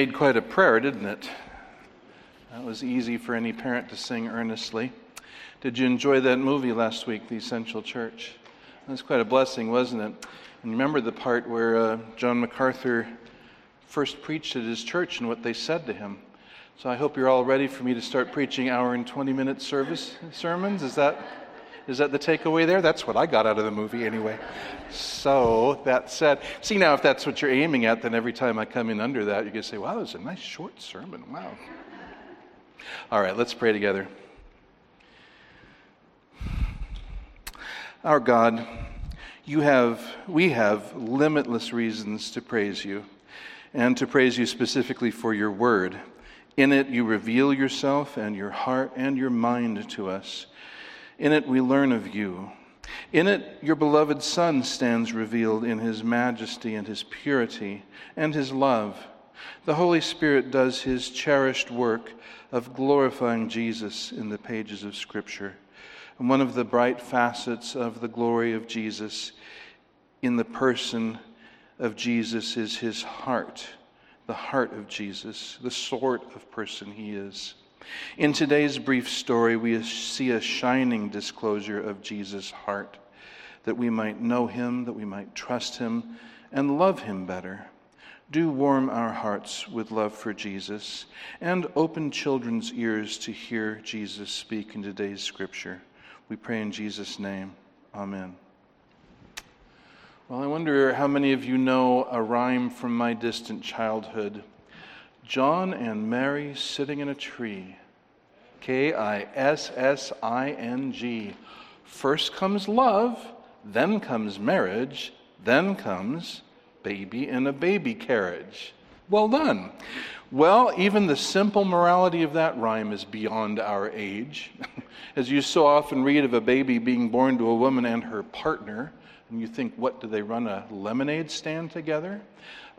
made quite a prayer, didn't it? That was easy for any parent to sing earnestly. Did you enjoy that movie last week, The Essential Church? That was quite a blessing, wasn't it? And remember the part where uh, John MacArthur first preached at his church and what they said to him. So I hope you're all ready for me to start preaching hour and 20 minute service sermons. Is that is that the takeaway there? That's what I got out of the movie anyway. So, that said, see now if that's what you're aiming at, then every time I come in under that, you're going to say, wow, that was a nice short sermon. Wow. All right, let's pray together. Our God, you have, we have limitless reasons to praise you and to praise you specifically for your word. In it, you reveal yourself and your heart and your mind to us. In it, we learn of you. In it, your beloved Son stands revealed in his majesty and his purity and his love. The Holy Spirit does his cherished work of glorifying Jesus in the pages of Scripture. And one of the bright facets of the glory of Jesus in the person of Jesus is his heart, the heart of Jesus, the sort of person he is. In today's brief story, we see a shining disclosure of Jesus' heart, that we might know him, that we might trust him, and love him better. Do warm our hearts with love for Jesus and open children's ears to hear Jesus speak in today's scripture. We pray in Jesus' name. Amen. Well, I wonder how many of you know a rhyme from my distant childhood. John and Mary sitting in a tree. K I S S I N G. First comes love, then comes marriage, then comes baby in a baby carriage. Well done. Well, even the simple morality of that rhyme is beyond our age. As you so often read of a baby being born to a woman and her partner, and you think, what, do they run a lemonade stand together?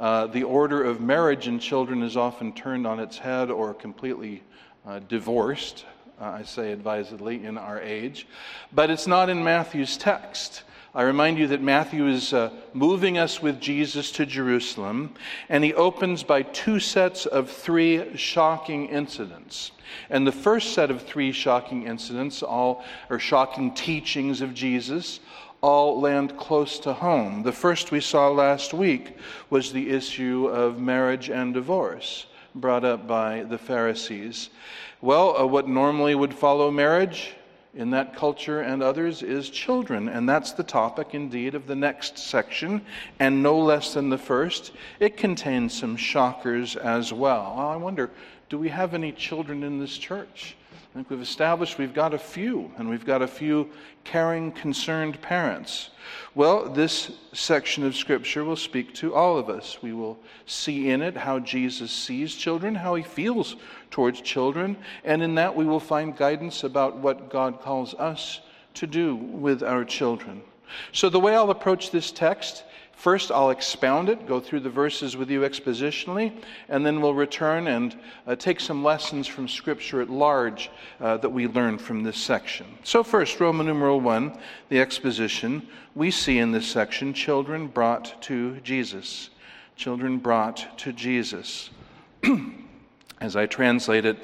Uh, the order of marriage and children is often turned on its head or completely uh, divorced, uh, I say advisedly, in our age. But it's not in Matthew's text. I remind you that Matthew is uh, moving us with Jesus to Jerusalem, and he opens by two sets of three shocking incidents. And the first set of three shocking incidents, all are shocking teachings of Jesus, all land close to home. The first we saw last week was the issue of marriage and divorce brought up by the Pharisees. Well, uh, what normally would follow marriage in that culture and others is children, and that's the topic indeed of the next section, and no less than the first. It contains some shockers as well. well I wonder do we have any children in this church? I think we've established we've got a few, and we've got a few caring, concerned parents. Well, this section of Scripture will speak to all of us. We will see in it how Jesus sees children, how he feels towards children, and in that we will find guidance about what God calls us to do with our children. So, the way I'll approach this text First, I'll expound it, go through the verses with you expositionally, and then we'll return and uh, take some lessons from Scripture at large uh, that we learn from this section. So, first, Roman numeral 1, the exposition. We see in this section children brought to Jesus. Children brought to Jesus. As I translate it,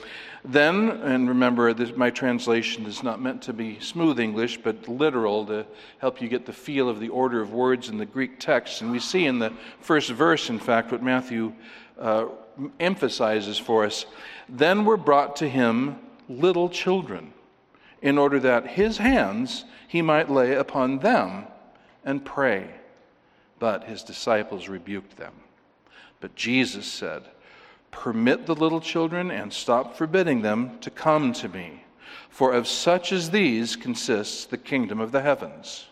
then, and remember, this, my translation is not meant to be smooth English, but literal to help you get the feel of the order of words in the Greek text. And we see in the first verse, in fact, what Matthew uh, emphasizes for us. Then were brought to him little children, in order that his hands he might lay upon them and pray. But his disciples rebuked them. But Jesus said, Permit the little children and stop forbidding them to come to me, for of such as these consists the kingdom of the heavens.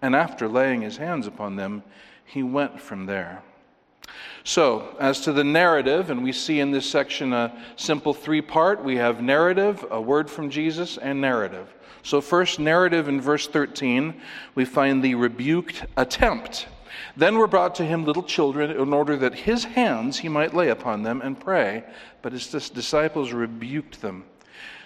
And after laying his hands upon them, he went from there. So, as to the narrative, and we see in this section a simple three part we have narrative, a word from Jesus, and narrative. So, first, narrative in verse 13, we find the rebuked attempt then were brought to him little children in order that his hands he might lay upon them and pray. But his disciples rebuked them.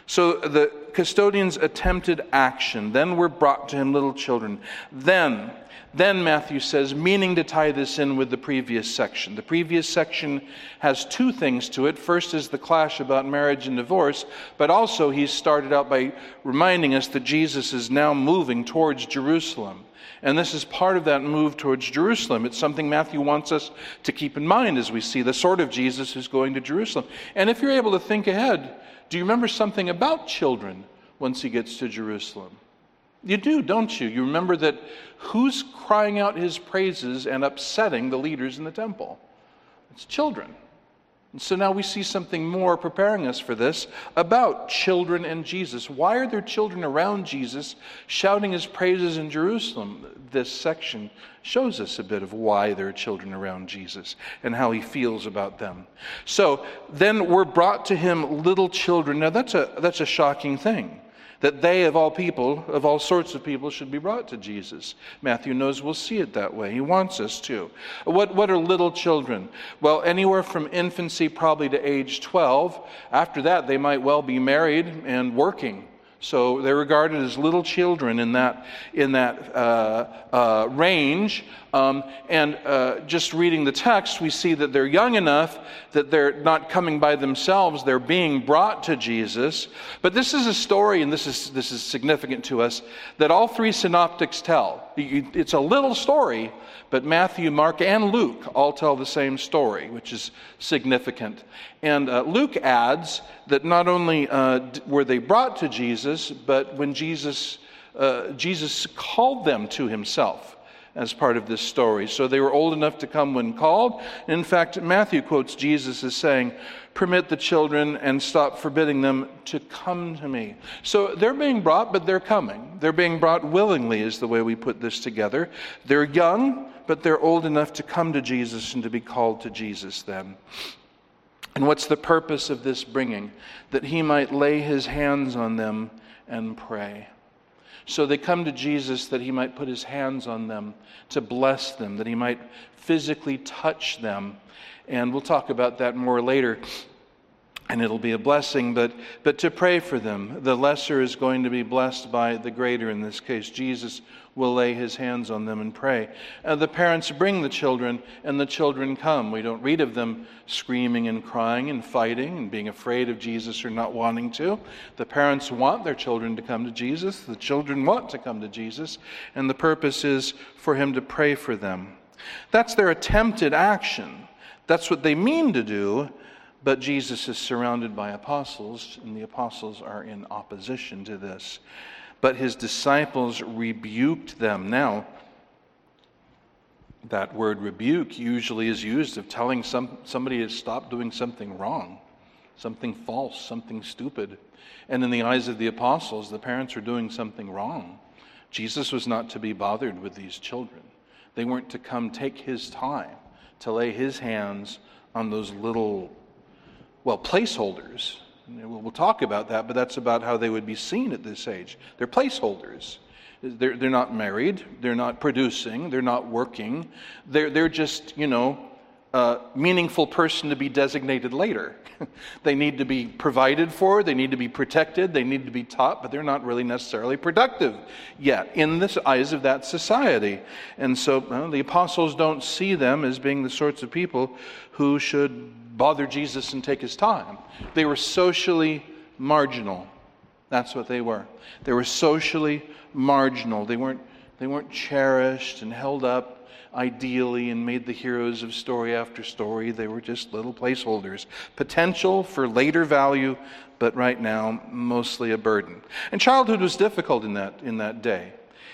So the custodians attempted action. Then were brought to him little children. Then, Then Matthew says, meaning to tie this in with the previous section. The previous section has two things to it. First is the clash about marriage and divorce, but also he started out by reminding us that Jesus is now moving towards Jerusalem. And this is part of that move towards Jerusalem. It's something Matthew wants us to keep in mind as we see the sort of Jesus who's going to Jerusalem. And if you're able to think ahead, do you remember something about children once he gets to Jerusalem? You do, don't you? You remember that who's crying out his praises and upsetting the leaders in the temple? It's children. And so now we see something more preparing us for this about children and Jesus. Why are there children around Jesus shouting his praises in Jerusalem? This section shows us a bit of why there are children around Jesus and how he feels about them. So then we're brought to him little children. Now that's a, that's a shocking thing that they, of all people, of all sorts of people, should be brought to Jesus. Matthew knows we'll see it that way. He wants us to. What, what are little children? Well, anywhere from infancy probably to age 12. After that, they might well be married and working. So they're regarded as little children in that, in that uh, uh, range. Um, and uh, just reading the text, we see that they're young enough that they're not coming by themselves, they're being brought to Jesus. But this is a story, and this is, this is significant to us, that all three synoptics tell. It's a little story, but Matthew, Mark, and Luke all tell the same story, which is significant. And uh, Luke adds that not only uh, were they brought to Jesus, but when Jesus, uh, Jesus called them to himself as part of this story. So they were old enough to come when called. In fact, Matthew quotes Jesus as saying, Permit the children and stop forbidding them to come to me. So they're being brought, but they're coming. They're being brought willingly, is the way we put this together. They're young, but they're old enough to come to Jesus and to be called to Jesus then. And what's the purpose of this bringing? That he might lay his hands on them and pray. So they come to Jesus that he might put his hands on them to bless them, that he might physically touch them. And we'll talk about that more later. And it'll be a blessing, but, but to pray for them. The lesser is going to be blessed by the greater in this case. Jesus will lay his hands on them and pray. Uh, the parents bring the children, and the children come. We don't read of them screaming and crying and fighting and being afraid of Jesus or not wanting to. The parents want their children to come to Jesus, the children want to come to Jesus, and the purpose is for him to pray for them. That's their attempted action. That's what they mean to do, but Jesus is surrounded by apostles, and the apostles are in opposition to this but his disciples rebuked them. Now, that word rebuke usually is used of telling some, somebody to stop doing something wrong, something false, something stupid. And in the eyes of the apostles, the parents are doing something wrong. Jesus was not to be bothered with these children. They weren't to come take his time to lay his hands on those little, well, placeholders We'll talk about that, but that's about how they would be seen at this age. They're placeholders. They're, they're not married, they're not producing, they're not working. They're, they're just, you know, a meaningful person to be designated later. they need to be provided for, they need to be protected, they need to be taught, but they're not really necessarily productive yet in the eyes of that society. And so well, the apostles don't see them as being the sorts of people who should bother Jesus and take his time. They were socially marginal. That's what they were. They were socially marginal. They weren't, they weren't cherished and held up ideally and made the heroes of story after story. They were just little placeholders. Potential for later value, but right now, mostly a burden. And childhood was difficult in that, in that day.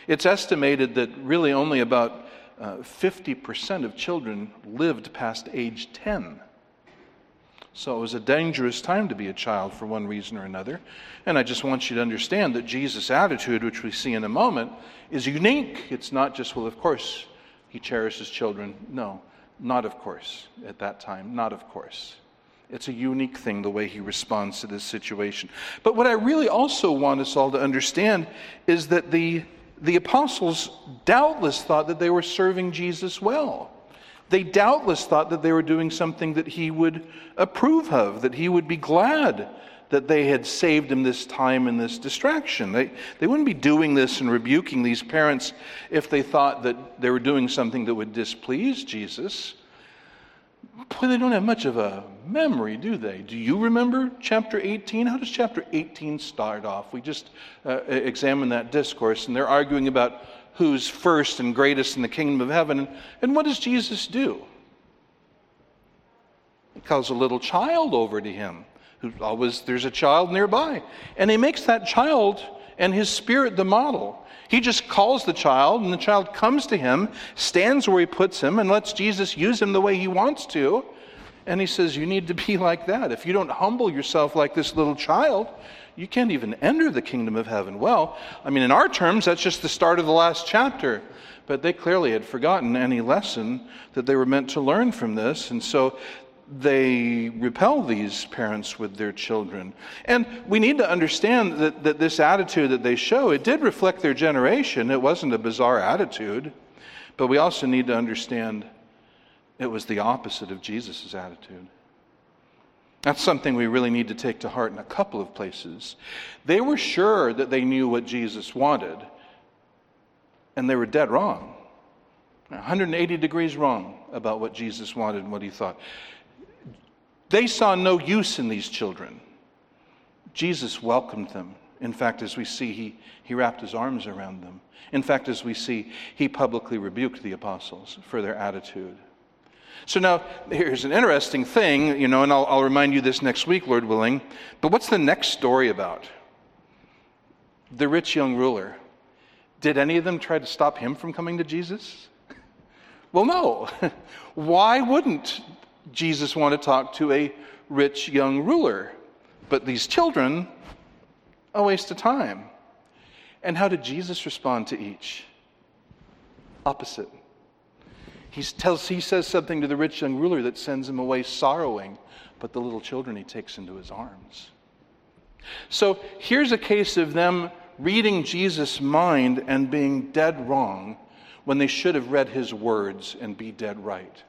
It's estimated that really only about uh, 50% of children lived past age 10. So it was a dangerous time to be a child for one reason or another. And I just want you to understand that Jesus' attitude, which we see in a moment, is unique. It's not just, well, of course, he cherishes children. No, not of course, at that time, not of course. It's a unique thing the way he responds to this situation. But what I really also want us all to understand is that the, the apostles doubtless thought that they were serving Jesus well. They doubtless thought that they were doing something that he would approve of, that he would be glad that they had saved him this time and this distraction. They, they wouldn't be doing this and rebuking these parents if they thought that they were doing something that would displease Jesus. Boy, they don't have much of a memory, do they? Do you remember chapter 18? How does chapter 18 start off? We just uh, examined that discourse, and they're arguing about who's first and greatest in the kingdom of heaven. And, what does Jesus do? He calls a little child over to him. Who always there's a child nearby, and he makes that child and his spirit the model. He just calls the child, and the child comes to him, stands where he puts him, and lets Jesus use him the way he wants to. And he says, You need to be like that. If you don't humble yourself like this little child, you can't even enter the kingdom of heaven. Well, I mean, in our terms, that's just the start of the last chapter. But they clearly had forgotten any lesson that they were meant to learn from this. And so they repel these parents with their children. And we need to understand that, that this attitude that they show, it did reflect their generation. It wasn't a bizarre attitude. But we also need to understand it was the opposite of Jesus' attitude. That's something we really need to take to heart in a couple of places. They were sure that they knew what Jesus wanted, and they were dead wrong. 180 degrees wrong about what Jesus wanted and what he thought. They saw no use in these children. Jesus welcomed them. In fact, as we see, he, he wrapped his arms around them. In fact, as we see, he publicly rebuked the apostles for their attitude. So now, here's an interesting thing, you know, and I'll, I'll remind you this next week, Lord willing. But what's the next story about? The rich young ruler. Did any of them try to stop him from coming to Jesus? Well, no. Why wouldn't Jesus want to talk to a rich young ruler. But these children, a waste of time. And how did Jesus respond to each? Opposite. He, tells, he says something to the rich young ruler that sends him away sorrowing, but the little children he takes into his arms. So here's a case of them reading Jesus' mind and being dead wrong when they should have read his words and be dead right.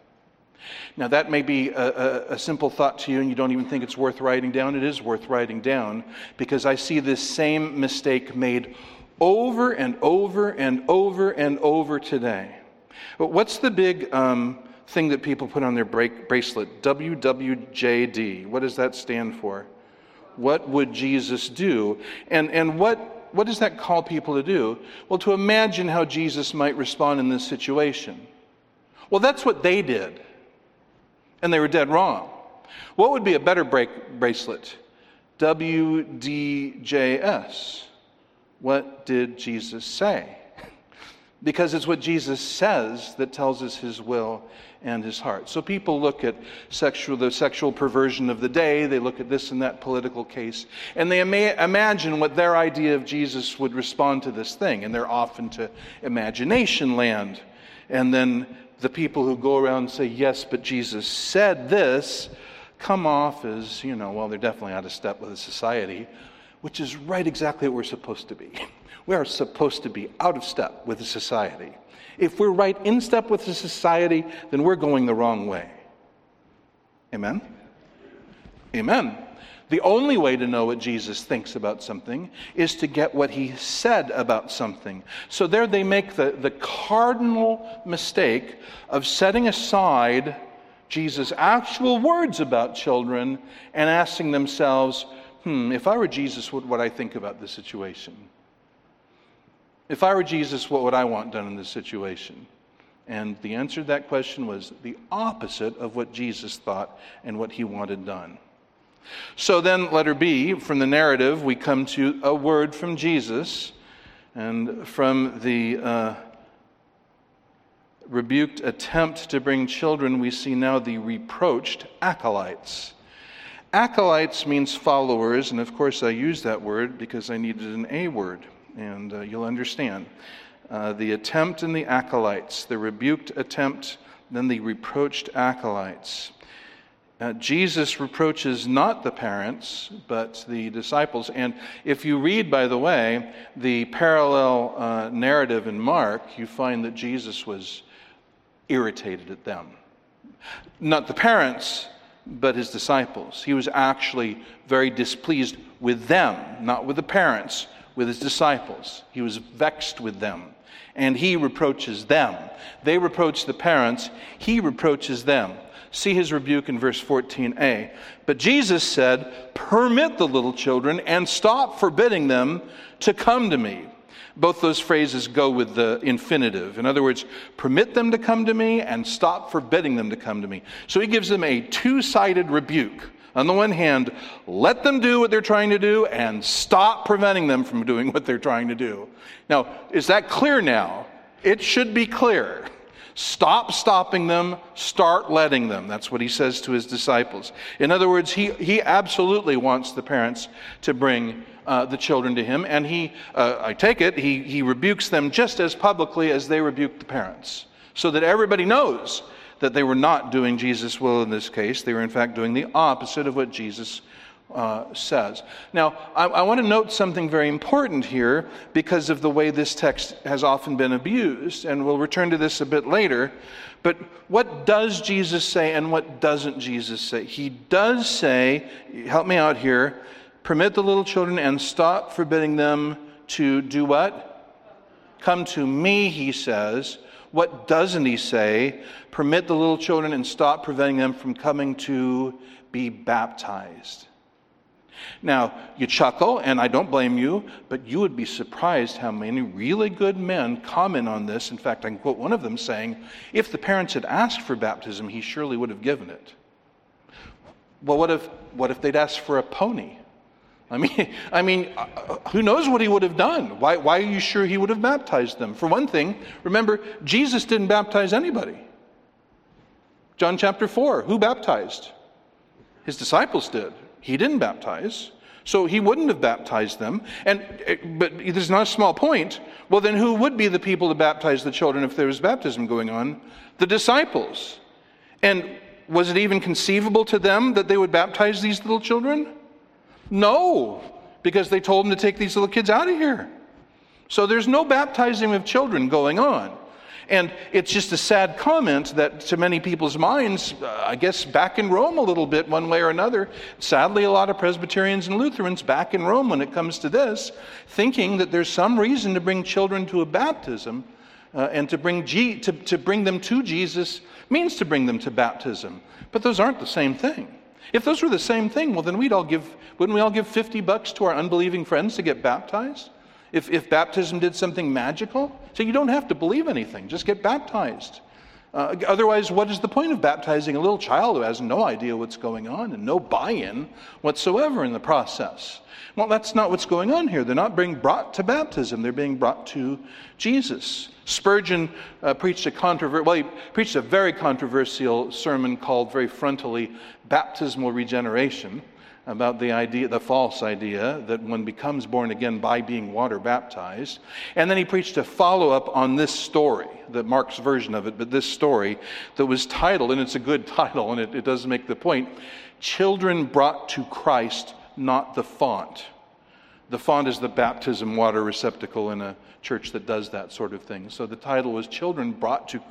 Now, that may be a, a, a, simple thought to you, and you don't even think it's worth writing down. It is worth writing down because I see this same mistake made over and over and over and over today. What's the big um, thing that people put on their break, bracelet? WWJD. What does that stand for? What would Jesus do? And, and what, what does that call people to do? Well, to imagine how Jesus might respond in this situation. Well, that's what they did and they were dead wrong. What would be a better break bracelet? WDJS. What did Jesus say? Because it's what Jesus says that tells us his will and his heart. So people look at sexual, the sexual perversion of the day, they look at this and that political case, and they ima- imagine what their idea of Jesus would respond to this thing, and they're off into imagination land. And then the people who go around and say, yes, but Jesus said this, come off as, you know, well, they're definitely out of step with the society, which is right exactly what we're supposed to be. We are supposed to be out of step with the society. If we're right in step with the society, then we're going the wrong way. Amen? Amen. The only way to know what Jesus thinks about something is to get what he said about something. So there they make the, the cardinal mistake of setting aside Jesus' actual words about children and asking themselves, hmm, if I were Jesus, what would I think about this situation? If I were Jesus, what would I want done in this situation? And the answer to that question was the opposite of what Jesus thought and what he wanted done. So then, letter B, from the narrative, we come to a word from Jesus. And from the uh, rebuked attempt to bring children, we see now the reproached acolytes. Acolytes means followers, and of course, I use that word because I needed an A word, and uh, you'll understand. Uh, the attempt and the acolytes, the rebuked attempt, then the reproached acolytes. Uh, Jesus reproaches not the parents, but the disciples. And if you read, by the way, the parallel uh, narrative in Mark, you find that Jesus was irritated at them. Not the parents, but his disciples. He was actually very displeased with them, not with the parents, with his disciples. He was vexed with them. And he reproaches them. They reproach the parents, he reproaches them. See his rebuke in verse 14a. But Jesus said, Permit the little children and stop forbidding them to come to me. Both those phrases go with the infinitive. In other words, permit them to come to me and stop forbidding them to come to me. So he gives them a two sided rebuke. On the one hand, let them do what they're trying to do and stop preventing them from doing what they're trying to do. Now, is that clear now? It should be clear. Stop stopping them, start letting them. That's what he says to his disciples. In other words, he, he absolutely wants the parents to bring uh, the children to him, and he, uh, I take it, he, he rebukes them just as publicly as they rebuke the parents, so that everybody knows that they were not doing Jesus' will in this case. They were, in fact, doing the opposite of what Jesus uh, says. Now, I, I want to note something very important here because of the way this text has often been abused, and we'll return to this a bit later. But what does Jesus say and what doesn't Jesus say? He does say, help me out here, permit the little children and stop forbidding them to do what? Come to me, he says. What doesn't he say? Permit the little children and stop preventing them from coming to be baptized. Now, you chuckle, and I don't blame you, but you would be surprised how many really good men comment on this. In fact, I can quote one of them saying, if the parents had asked for baptism, he surely would have given it. Well, what if, what if they'd asked for a pony? I mean, I mean, uh, who knows what he would have done? Why, why are you sure he would have baptized them? For one thing, remember, Jesus didn't baptize anybody. John chapter 4, who baptized? His disciples did. He didn't baptize. So he wouldn't have baptized them. And, uh, but this is not a small point. Well, then who would be the people to baptize the children if there was baptism going on? The disciples. And was it even conceivable to them that they would baptize these little children? No, because they told him to take these little kids out of here. So there's no baptizing of children going on. And it's just a sad comment that to many people's minds, uh, I guess back in Rome a little bit, one way or another, sadly, a lot of Presbyterians and Lutherans back in Rome when it comes to this, thinking that there's some reason to bring children to a baptism uh, and to bring, G- to, to bring them to Jesus means to bring them to baptism. But those aren't the same thing. If those were the same thing, well, then we'd all give, wouldn't we all give 50 bucks to our unbelieving friends to get baptized? If, if baptism did something magical? So you don't have to believe anything, just get baptized. Uh, otherwise, what is the point of baptizing a little child who has no idea what's going on and no buy in whatsoever in the process? Well, that's not what's going on here. They're not being brought to baptism, they're being brought to Jesus. Spurgeon uh, preached a controver- well, he preached a very controversial sermon called very frontally Baptismal Regeneration about the idea, the false idea that one becomes born again by being water baptized. And then he preached a follow up on this story, the Mark's version of it, but this story that was titled, and it's a good title, and it, it does make the point Children Brought to Christ, Not the Font. The font is the baptism water receptacle in a church that does that sort of thing. So the title was Children Brought to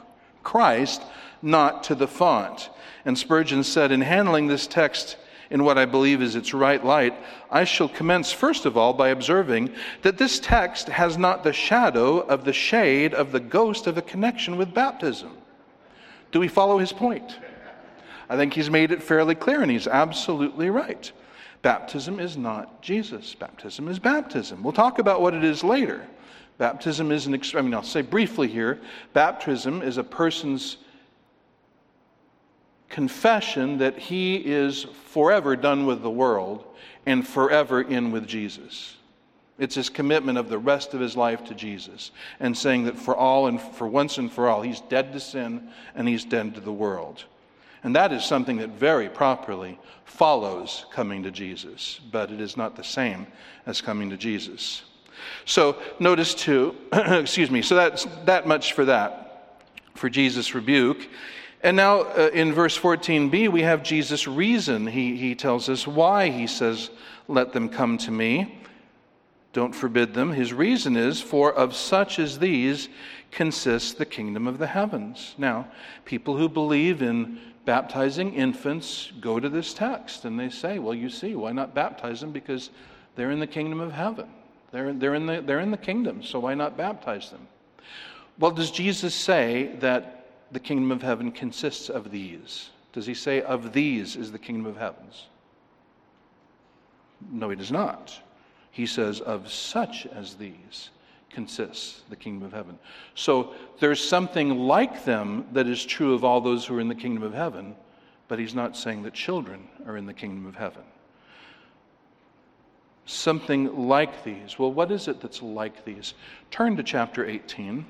Christ, Not to the Font. And Spurgeon said, in handling this text, in what I believe is its right light, I shall commence first of all by observing that this text has not the shadow of the shade of the ghost of a connection with baptism. Do we follow his point? I think he's made it fairly clear, and he's absolutely right. Baptism is not Jesus. Baptism is baptism. We'll talk about what it is later. Baptism is an, I mean, I'll say briefly here baptism is a person's confession that he is forever done with the world and forever in with Jesus. It's his commitment of the rest of his life to Jesus and saying that for all and for once and for all, he's dead to sin and he's dead to the world. And that is something that very properly follows coming to Jesus, but it is not the same as coming to Jesus. So notice too, excuse me, so that's that much for that, for Jesus' rebuke. And now uh, in verse 14b, we have Jesus' reason. He, he tells us why he says, Let them come to me. Don't forbid them. His reason is, For of such as these consists the kingdom of the heavens. Now, people who believe in baptizing infants go to this text and they say, Well, you see, why not baptize them? Because they're in the kingdom of heaven. They're, they're, in the, they're in the kingdom, so why not baptize them? Well, does Jesus say that the kingdom of heaven consists of these? Does he say, Of these is the kingdom of heavens? No, he does not. He says, Of such as these consists the kingdom of heaven. So there's something like them that is true of all those who are in the kingdom of heaven, but he's not saying that children are in the kingdom of heaven. Something like these. Well, what is it that's like these? Turn to chapter 18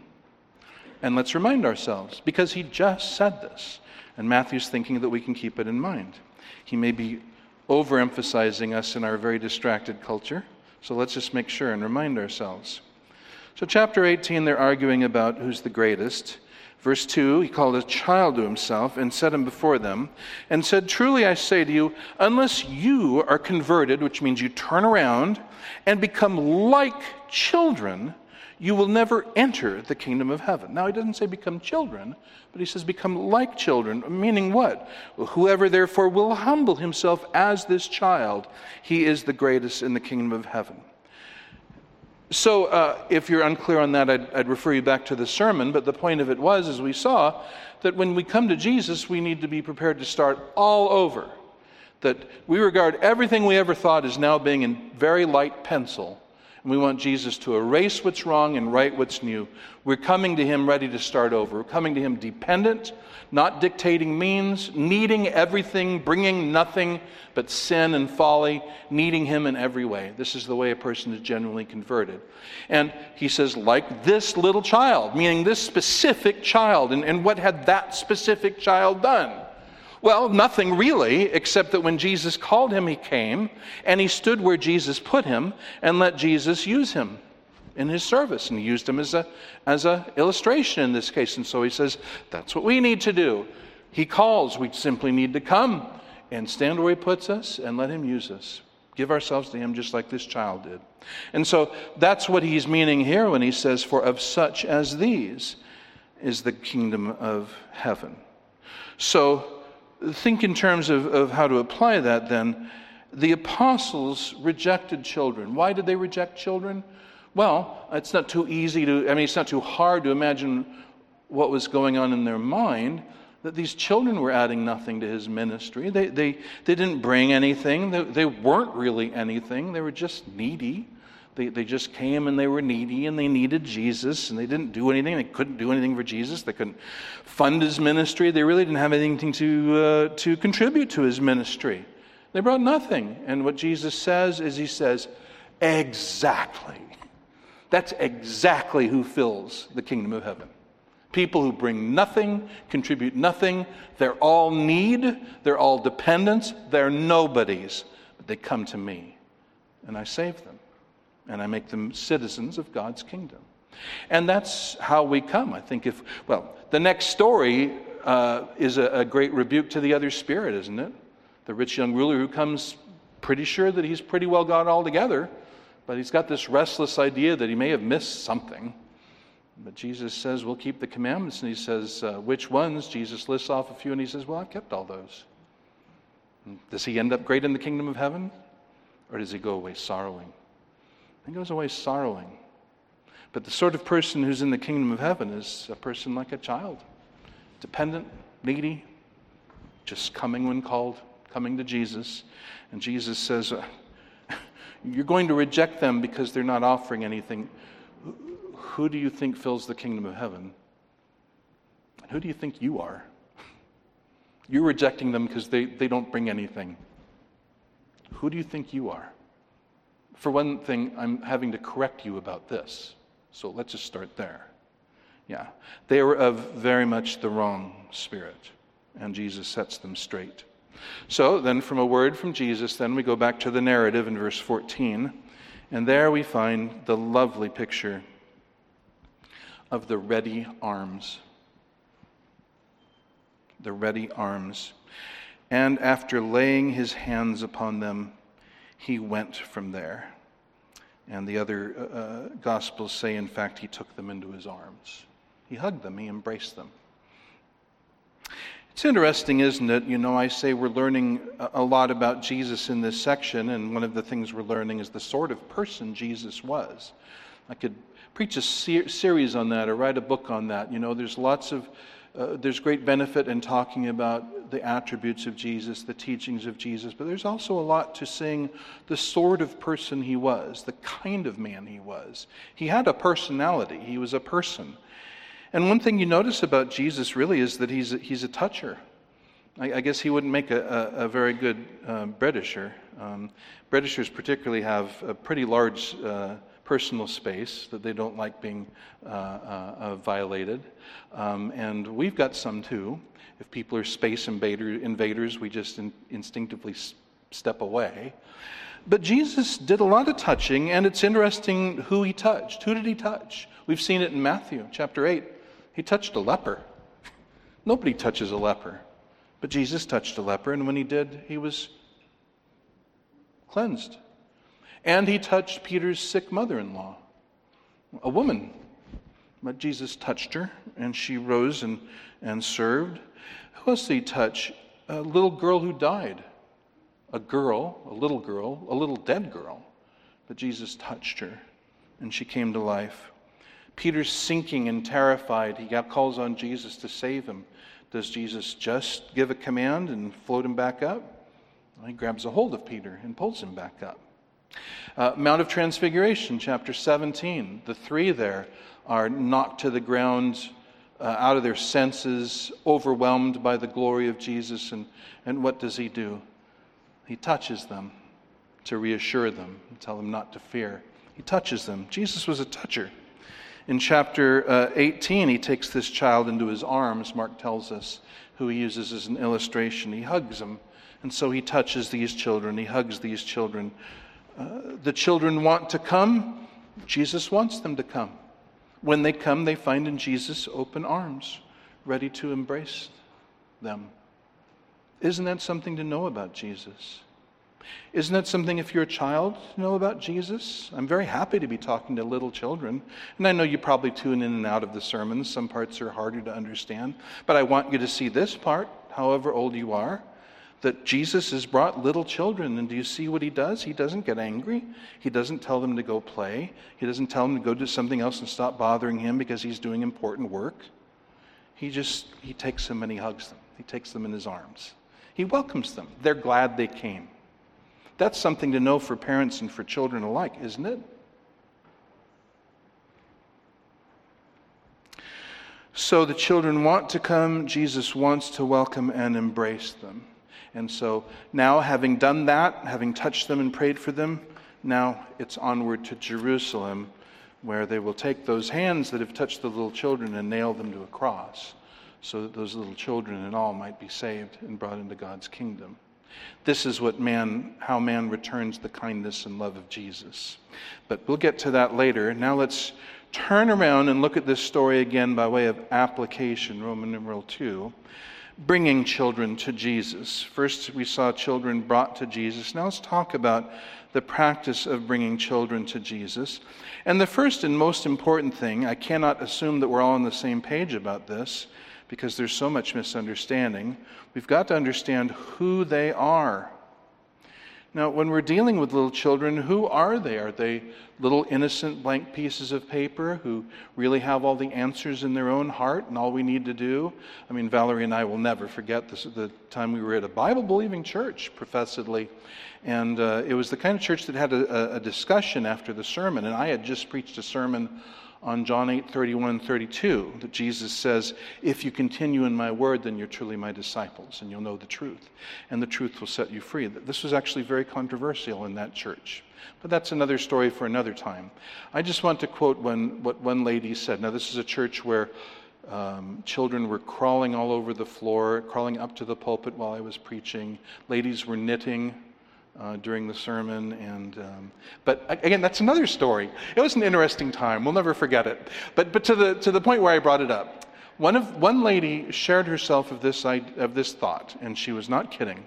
and let's remind ourselves, because he just said this, and Matthew's thinking that we can keep it in mind. He may be overemphasizing us in our very distracted culture, so let's just make sure and remind ourselves. So, chapter 18, they're arguing about who's the greatest. Verse 2, he called a child to himself and set him before them, and said, Truly I say to you, unless you are converted, which means you turn around and become like children, you will never enter the kingdom of heaven. Now, he doesn't say become children, but he says become like children, meaning what? Well, whoever therefore will humble himself as this child, he is the greatest in the kingdom of heaven. So, uh, if you're unclear on that, I'd, I'd, refer you back to the sermon. But the point of it was, as we saw, that when we come to Jesus, we need to be prepared to start all over. That we regard everything we ever thought as now being in very light pencil and we want Jesus to erase what's wrong and write what's new. We're coming to Him ready to start over. We're coming to Him dependent, not dictating means, needing everything, bringing nothing but sin and folly, needing Him in every way. This is the way a person is genuinely converted. And He says, like this little child, meaning this specific child. And, and what had that specific child done? Well, nothing really, except that when Jesus called him, he came and he stood where Jesus put him and let Jesus use him in his service. And he used him as a as a illustration in this case. And so he says, that's what we need to do. He calls, we simply need to come and stand where he puts us and let him use us. Give ourselves to him just like this child did. And so that's what he's meaning here when he says, For of such as these is the kingdom of heaven. So think in terms of, of how to apply that then. The apostles rejected children. Why did they reject children? Well, it's not too easy to, I mean, it's not too hard to imagine what was going on in their mind that these children were adding nothing to his ministry. They, they, they didn't bring anything, they, they weren't really anything, they were just needy. They, they just came and they were needy and they needed Jesus and they didn't do anything. They couldn't do anything for Jesus. They couldn't fund his ministry. They really didn't have anything to, uh, to contribute to his ministry. They brought nothing. And what Jesus says is, He says, exactly. That's exactly who fills the kingdom of heaven. People who bring nothing, contribute nothing. They're all need, they're all dependents, they're nobodies. But they come to me and I save them and I make them citizens of God's kingdom. And that's how we come. I think if, well, the next story uh, is a, a great rebuke to the other spirit, isn't it? The rich young ruler who comes pretty sure that he's pretty well got all together, but he's got this restless idea that he may have missed something. But Jesus says, We'll keep the commandments. And he says, uh, Which ones? Jesus lists off a few, and he says, Well, I've kept all those. And does he end up great in the kingdom of heaven? Or does he go away sorrowing? He goes away sorrowing. But the sort of person who's in the kingdom of heaven is a person like a child, dependent, needy, just coming when called, coming to Jesus. And Jesus says, uh, You're going to reject them because they're not offering anything. Who do you think fills the kingdom of heaven? And who do you think you are? You're rejecting them because they, they don't bring anything. Who do you think you are? For one thing, I'm having to correct you about this. So let's just start there. Yeah. They were of very much the wrong spirit, and Jesus sets them straight. So then, from a word from Jesus, then we go back to the narrative in verse 14, and there we find the lovely picture of the ready arms. The ready arms. And after laying his hands upon them, he went from there. And the other uh, uh, Gospels say, in fact, he took them into his arms. He hugged them, he embraced them. It's interesting, isn't it? You know, I say we're learning a lot about Jesus in this section, and one of the things we're learning is the sort of person Jesus was. I could preach a ser- series on that or write a book on that. You know, there's lots of, uh, there's great benefit in talking about the attributes of Jesus, the teachings of Jesus, but there's also a lot to seeing the sort of person he was, the kind of man he was. He had a personality, he was a person. And one thing you notice about Jesus really is that he's a, he's a toucher. I, I guess he wouldn't make a, a, a very good uh, Britisher. Um, Britishers particularly have a pretty large uh, personal space that they don't like being uh, uh, uh violated. Um, and we've got some too. If people are space invader, invaders, we just in, instinctively s- step away. But Jesus did a lot of touching, and it's interesting who he touched. Who did he touch? We've seen it in Matthew chapter 8. He touched a leper. Nobody touches a leper. But Jesus touched a leper, and when he did, he was cleansed. And he touched Peter's sick mother in law, a woman. But Jesus touched her, and she rose and, and served. Who else did he touch? A little girl who died. A girl, a little girl, a little dead girl. But Jesus touched her, and she came to life. Peter's sinking and terrified. He got calls on Jesus to save him. Does Jesus just give a command and float him back up? He grabs a hold of Peter and pulls him back up. Uh, Mount of Transfiguration, chapter 17. The three there are knocked to the ground, uh, out of their senses, overwhelmed by the glory of Jesus. And, and what does he do? He touches them to reassure them, tell them not to fear. He touches them. Jesus was a toucher. In chapter uh, 18, he takes this child into his arms, Mark tells us, who he uses as an illustration. He hugs them. And so he touches these children, he hugs these children. The children want to come, Jesus wants them to come. When they come, they find in Jesus open arms, ready to embrace them. Isn't that something to know about Jesus? Isn't that something, if you're a child, to know about Jesus? I'm very happy to be talking to little children. And I know you probably tune in and out of the sermons. Some parts are harder to understand. But I want you to see this part, however old you are, that Jesus has brought little children. And do you see what he does? He doesn't get angry. He doesn't tell them to go play. He doesn't tell them to go do something else and stop bothering him because he's doing important work. He just, he takes them and he hugs them. He takes them in his arms. He welcomes them. They're glad they came. That's something to know for parents and for children alike, isn't it? So the children want to come. Jesus wants to welcome and embrace them. And so now, having done that, having touched them and prayed for them, now it's onward to Jerusalem, where they will take those hands that have touched the little children and nail them to a cross, so that those little children and all might be saved and brought into God's kingdom. This is what man, how man returns the kindness and love of Jesus. But we'll get to that later. Now let's turn around and look at this story again by way of application, Roman numeral 2, bringing children to Jesus. First, we saw children brought to Jesus. Now let's talk about the practice of bringing children to Jesus. And the first and most important thing, I cannot assume that we're all on the same page about this, because there's so much misunderstanding. We've got to understand who they are. Now, when we're dealing with little children, who are they? Are they little innocent blank pieces of paper who really have all the answers in their own heart and all we need to do? I mean, Valerie and I will never forget this, the time we were at a Bible believing church, professedly. And uh, it was the kind of church that had a, a discussion after the sermon. And I had just preached a sermon on John 8 31 32 that Jesus says, If you continue in my word, then you're truly my disciples, and you'll know the truth, and the truth will set you free. This was actually very controversial in that church. But that's another story for another time. I just want to quote what one lady said. Now, this is a church where um, children were crawling all over the floor, crawling up to the pulpit while I was preaching. Ladies were knitting uh, during the sermon. And, um, but again, that's another story. It was an interesting time. We'll never forget it. But, but to, the, to the point where I brought it up, one, of, one lady shared herself of this, of this thought, and she was not kidding.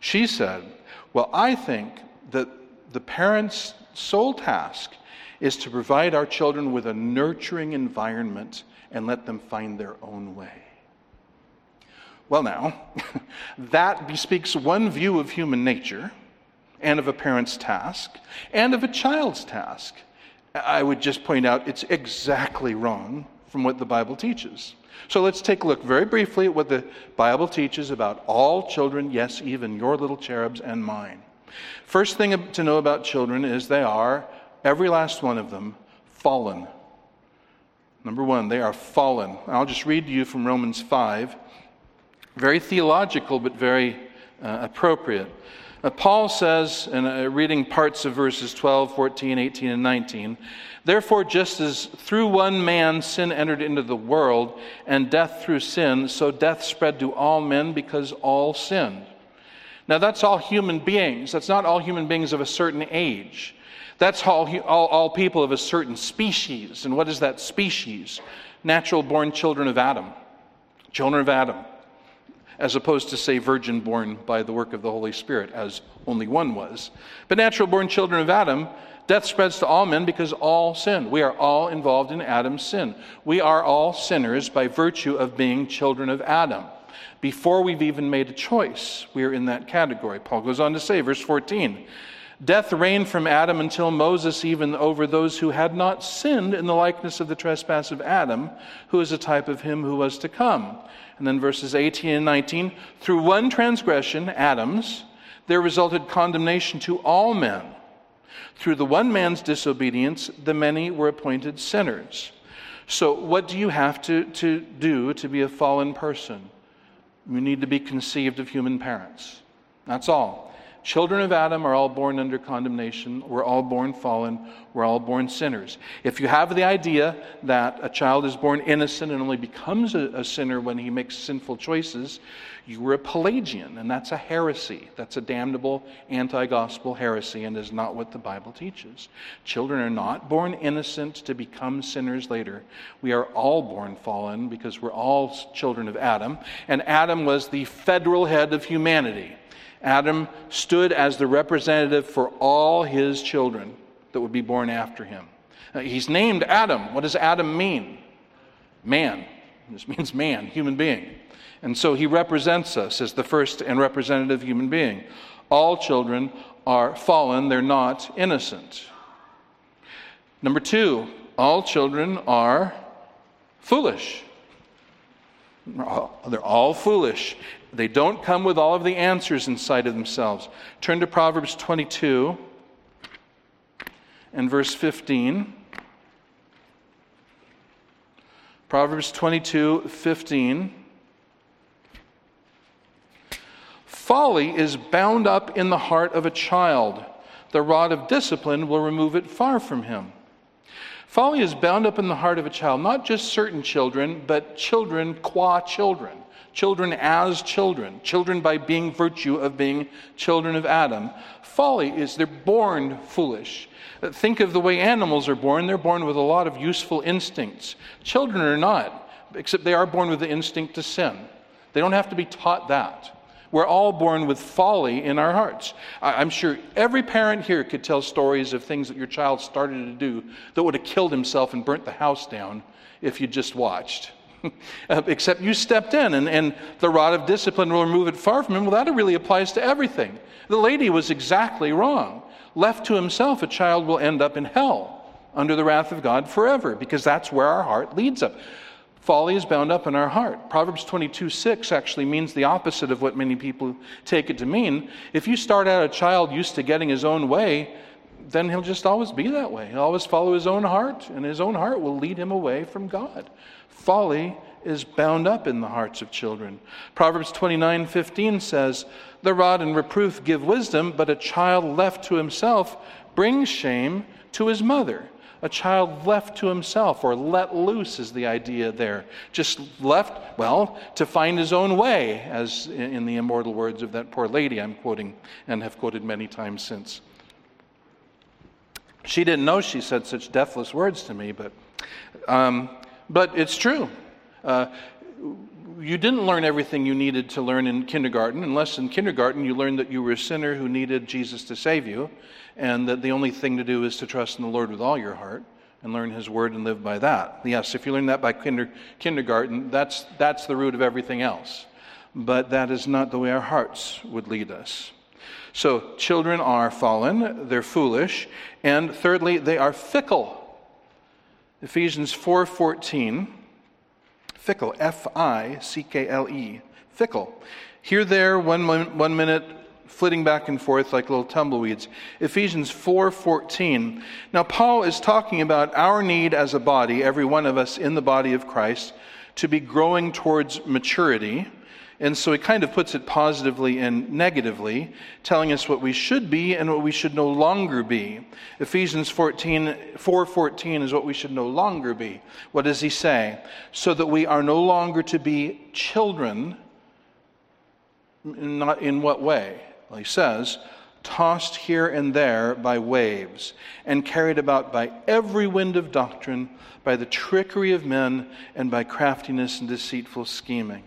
She said, Well, I think that the parents' sole task is to provide our children with a nurturing environment and let them find their own way. Well, now, that bespeaks one view of human nature and of a parent's task and of a child's task. I would just point out it's exactly wrong from what the Bible teaches. So let's take a look very briefly at what the Bible teaches about all children, yes, even your little cherubs and mine. First thing to know about children is they are, every last one of them, fallen. Number one, they are fallen. I'll just read to you from Romans 5. Very theological, but very uh, appropriate. Uh, Paul says, in uh, reading parts of verses 12, 14, 18, and 19, Therefore, just as through one man sin entered into the world, and death through sin, so death spread to all men because all sinned. Now, that's all human beings. That's not all human beings of a certain age. That's all, all, all people of a certain species. And what is that species? Natural born children of Adam. Children of Adam. As opposed to, say, virgin born by the work of the Holy Spirit, as only one was. But natural born children of Adam Death spreads to all men because all sin. We are all involved in Adam's sin. We are all sinners by virtue of being children of Adam. Before we've even made a choice, we are in that category. Paul goes on to say, verse 14 Death reigned from Adam until Moses, even over those who had not sinned in the likeness of the trespass of Adam, who is a type of him who was to come. And then verses 18 and 19 Through one transgression, Adam's, there resulted condemnation to all men. Through the one man's disobedience, the many were appointed sinners. So, what do you have to, to do to be a fallen person? You need to be conceived of human parents. That's all. Children of Adam are all born under condemnation. We're all born fallen. We're all born sinners. If you have the idea that a child is born innocent and only becomes a, a sinner when he makes sinful choices, you were a Pelagian, and that's a heresy. That's a damnable anti gospel heresy and is not what the Bible teaches. Children are not born innocent to become sinners later. We are all born fallen because we're all children of Adam, and Adam was the federal head of humanity. Adam stood as the representative for all his children that would be born after him. Uh, he's named Adam. What does Adam mean? Man. This means man, human being. And so he represents us as the first and representative human being. All children are fallen, they're not innocent. Number two, all children are foolish. They're all foolish. They don't come with all of the answers inside of themselves. Turn to Proverbs 22 and verse 15. Proverbs 22 15. Folly is bound up in the heart of a child. The rod of discipline will remove it far from him. Folly is bound up in the heart of a child, not just certain children, but children qua children. Children as children. Children by being virtue of being children of Adam. Folly is they're born foolish. Uh, think of the way animals are born. They're born with a lot of useful instincts. Children are not, except they are born with the instinct to sin. They don't have to be taught that. We're all born with folly in our hearts. I'm sure every parent here could tell stories of things that your child started to do that would have killed himself and burnt the house down if you just watched. Uh, except you stepped in and, and the rod of discipline will remove it far from him. Well, that really applies to everything. The lady was exactly wrong. Left to himself, a child will end up in hell under the wrath of God forever because that's where our heart leads up. Folly is bound up in our heart. Proverbs 22 6 actually means the opposite of what many people take it to mean. If you start out a child used to getting his own way, then he'll just always be that way. He'll always follow his own heart, and his own heart will lead him away from God. Folly is bound up in the hearts of children. Proverbs 29:15 says, The rod and reproof give wisdom, but a child left to himself brings shame to his mother a child left to himself or let loose is the idea there. Just left, well, to find his own way, as in the immortal words of that poor lady I'm quoting and have quoted many times since. She didn't know she said such deathless words to me, but, um, but it's true. Uh, you didn't learn everything you needed to learn in kindergarten, unless in kindergarten you learned that you were a sinner who needed Jesus to save you, and that the only thing to do is to trust in the Lord with all your heart and learn His Word and live by that. Yes, if you learn that by kinder, kindergarten, that's, that's the root of everything else. but that is not the way our hearts would lead us. So, children are fallen, they're foolish, and thirdly, they are fickle. Ephesians 4:14 fickle F I C K L E fickle. Here there one one minute flitting back and forth like little tumbleweeds. Ephesians 4:14. Now Paul is talking about our need as a body, every one of us in the body of Christ, to be growing towards maturity. And so he kind of puts it positively and negatively, telling us what we should be and what we should no longer be. Ephesians 14, 4.14 is what we should no longer be. What does he say? So that we are no longer to be children. Not in what way? Well, he says, tossed here and there by waves, and carried about by every wind of doctrine, by the trickery of men, and by craftiness and deceitful scheming.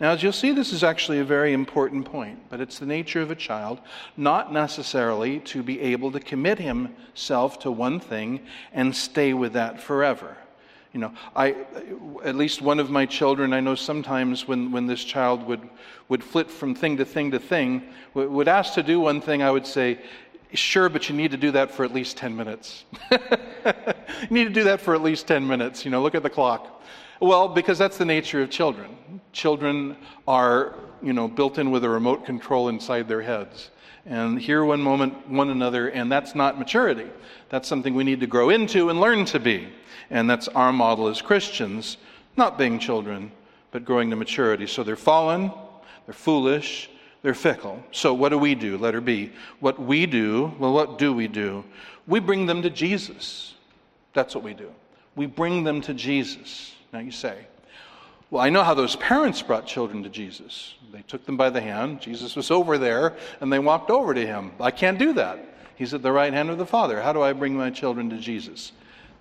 Now, as you'll see, this is actually a very important point, but it's the nature of a child not necessarily to be able to commit himself to one thing and stay with that forever. You know, I, at least one of my children, I know sometimes when, when this child would, would flit from thing to thing to thing, would ask to do one thing, I would say, Sure, but you need to do that for at least 10 minutes. you need to do that for at least 10 minutes. You know, look at the clock. Well, because that's the nature of children. Children are, you know, built in with a remote control inside their heads and hear one moment one another, and that's not maturity. That's something we need to grow into and learn to be. And that's our model as Christians, not being children, but growing to maturity. So they're fallen, they're foolish, they're fickle. So what do we do? Letter B. What we do, well, what do we do? We bring them to Jesus. That's what we do. We bring them to Jesus. Now you say, well, I know how those parents brought children to Jesus. They took them by the hand. Jesus was over there, and they walked over to him. I can't do that. He's at the right hand of the Father. How do I bring my children to Jesus?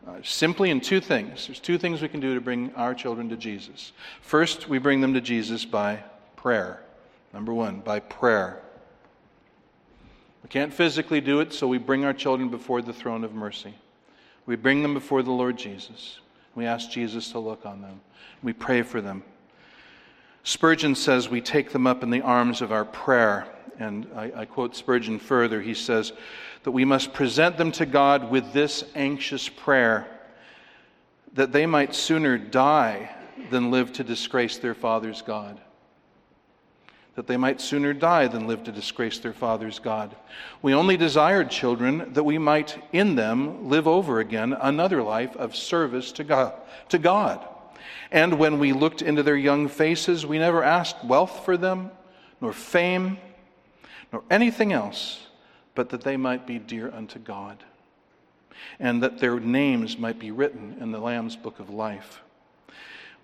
Uh, simply in two things. There's two things we can do to bring our children to Jesus. First, we bring them to Jesus by prayer. Number one, by prayer. We can't physically do it, so we bring our children before the throne of mercy. We bring them before the Lord Jesus. We ask Jesus to look on them. We pray for them. Spurgeon says we take them up in the arms of our prayer. And I, I, quote Spurgeon further. He says that we must present them to God with this anxious prayer that they might sooner die than live to disgrace their Father's God that they might sooner die than live to disgrace their father's God. We only desired children that we might in them live over again another life of service to God. To God. And when we looked into their young faces, we never asked wealth for them, nor fame, nor anything else, but that they might be dear unto God, and that their names might be written in the Lamb's book of life.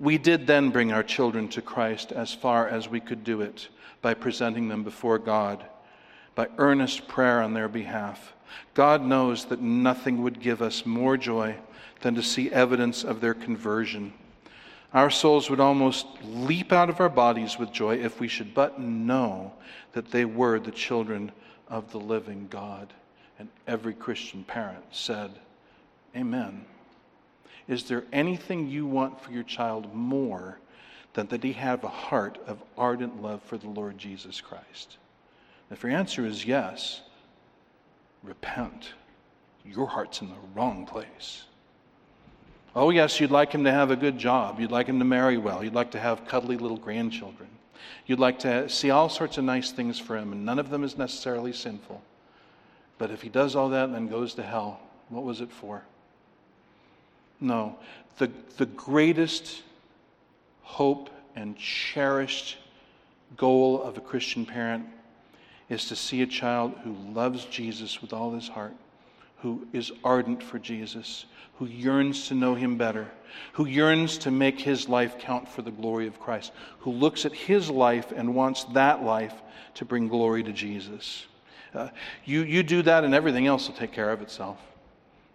We did then bring our children to Christ as far as we could do it by presenting them before God, by earnest prayer on their behalf. God knows that nothing would give us more joy than to see evidence of their conversion. Our souls would almost leap out of our bodies with joy if we should but know that they were the children of the living God. And every Christian parent said, Amen. Is there anything you want for your child more than that he have a heart of ardent love for the Lord Jesus Christ? If your answer is yes, repent. Your heart's in the wrong place. Oh, yes, you'd like him to have a good job. You'd like him to marry well. You'd like to have cuddly little grandchildren. You'd like to see all sorts of nice things for him, and none of them is necessarily sinful. But if he does all that and then goes to hell, what was it for? No. The, the greatest hope and cherished goal of a Christian parent is to see a child who loves Jesus with all his heart, who is ardent for Jesus, who yearns to know him better, who yearns to make his life count for the glory of Christ, who looks at his life and wants that life to bring glory to Jesus. Uh, you, you do that, and everything else will take care of itself.